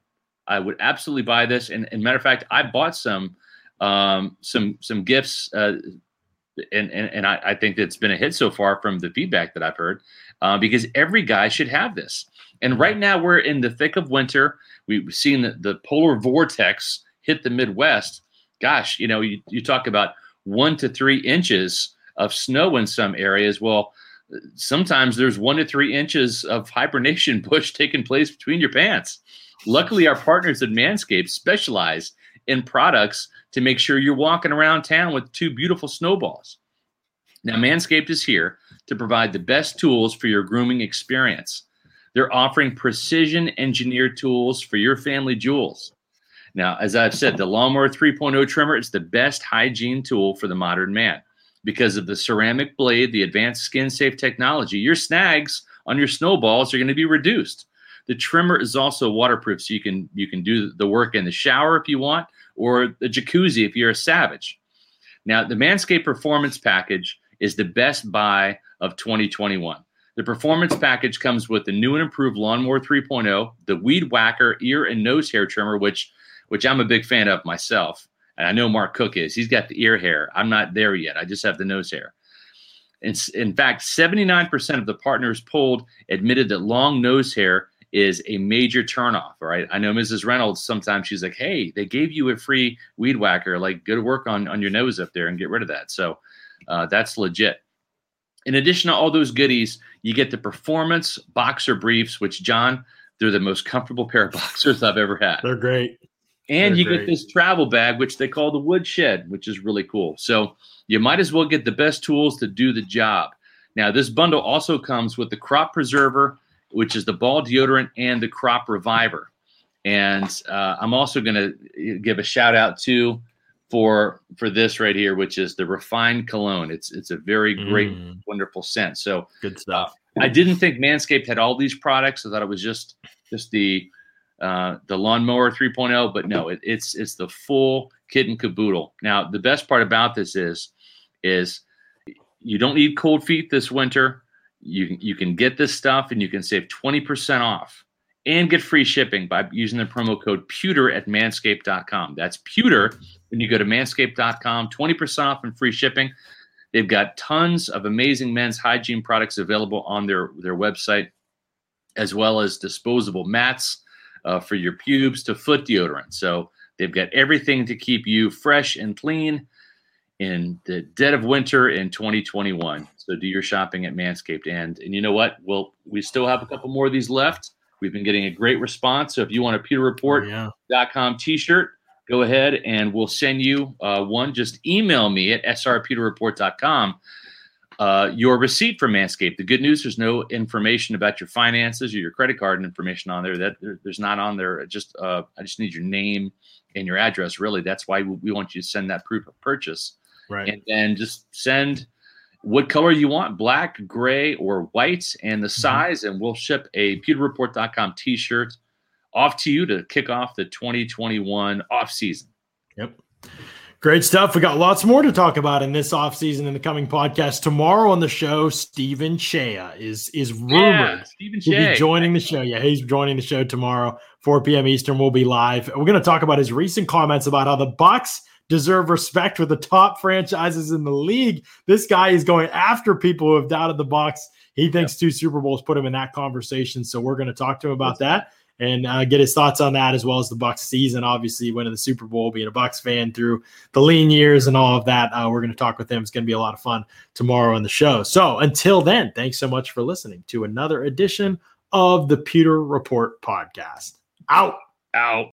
I would absolutely buy this. And, and matter of fact, I bought some um, some some gifts. Uh, and and, and I, I think it's been a hit so far from the feedback that I've heard, uh, because every guy should have this. And right now we're in the thick of winter. We've seen the, the polar vortex hit the Midwest. Gosh, you know, you, you talk about one to three inches of snow in some areas. Well, sometimes there's one to three inches of hibernation bush taking place between your pants. Luckily, our partners at Manscaped specialize in products to make sure you're walking around town with two beautiful snowballs. Now, Manscaped is here to provide the best tools for your grooming experience. They're offering precision engineered tools for your family jewels. Now, as I've said, the Lawnmower 3.0 trimmer is the best hygiene tool for the modern man. Because of the ceramic blade, the advanced skin safe technology, your snags on your snowballs are going to be reduced. The trimmer is also waterproof, so you can you can do the work in the shower if you want, or the jacuzzi if you're a savage. Now, the Manscaped Performance Package is the best buy of 2021. The performance package comes with the new and improved Lawnmower 3.0, the Weed Whacker ear and nose hair trimmer, which which I'm a big fan of myself. And I know Mark Cook is. He's got the ear hair. I'm not there yet. I just have the nose hair. In, in fact, 79% of the partners polled admitted that long nose hair is a major turnoff. All right. I know Mrs. Reynolds, sometimes she's like, hey, they gave you a free weed whacker. Like, good work on, on your nose up there and get rid of that. So uh, that's legit. In addition to all those goodies, you get the performance boxer briefs, which, John, they're the most comfortable pair of boxers I've ever had. They're great. And They're you great. get this travel bag, which they call the woodshed, which is really cool. So you might as well get the best tools to do the job. Now, this bundle also comes with the crop preserver, which is the ball deodorant, and the crop reviver. And uh, I'm also going to give a shout out to for for this right here, which is the refined cologne. It's it's a very great, Mm, wonderful scent. So good stuff. I didn't think Manscaped had all these products. I thought it was just just the uh, the lawnmower 3.0, but no, it, it's it's the full kit and caboodle. Now, the best part about this is is you don't need cold feet this winter. You can you can get this stuff and you can save 20% off and get free shipping by using the promo code pewter at manscaped.com. That's pewter when you go to manscaped.com, 20% off and free shipping. They've got tons of amazing men's hygiene products available on their, their website, as well as disposable mats uh, for your pubes to foot deodorant. So they've got everything to keep you fresh and clean in the dead of winter in 2021. So do your shopping at Manscaped. And and you know what? Well, we still have a couple more of these left. We've been getting a great response. So if you want a Pewter Report, yeah. t-shirt go ahead and we'll send you uh, one just email me at srpewterreport.com uh, your receipt from manscaped the good news there's no information about your finances or your credit card information on there that there, there's not on there just uh, i just need your name and your address really that's why we want you to send that proof of purchase Right. and then just send what color you want black gray or white and the mm-hmm. size and we'll ship a pewterreport.com t-shirt off to you to kick off the 2021 off season Yep. Great stuff. We got lots more to talk about in this offseason in the coming podcast. Tomorrow on the show, Stephen Shea is is rumored Stephen to be joining the show. Yeah, he's joining the show tomorrow, 4 p.m. Eastern. We'll be live. We're going to talk about his recent comments about how the Bucs deserve respect with the top franchises in the league. This guy is going after people who have doubted the Bucs. He thinks two Super Bowls put him in that conversation. So we're going to talk to him about that and uh, get his thoughts on that as well as the Bucs season. Obviously, winning the Super Bowl, being a Bucs fan through the lean years and all of that. Uh, we're going to talk with him. It's going to be a lot of fun tomorrow on the show. So until then, thanks so much for listening to another edition of the Pewter Report podcast. Out. out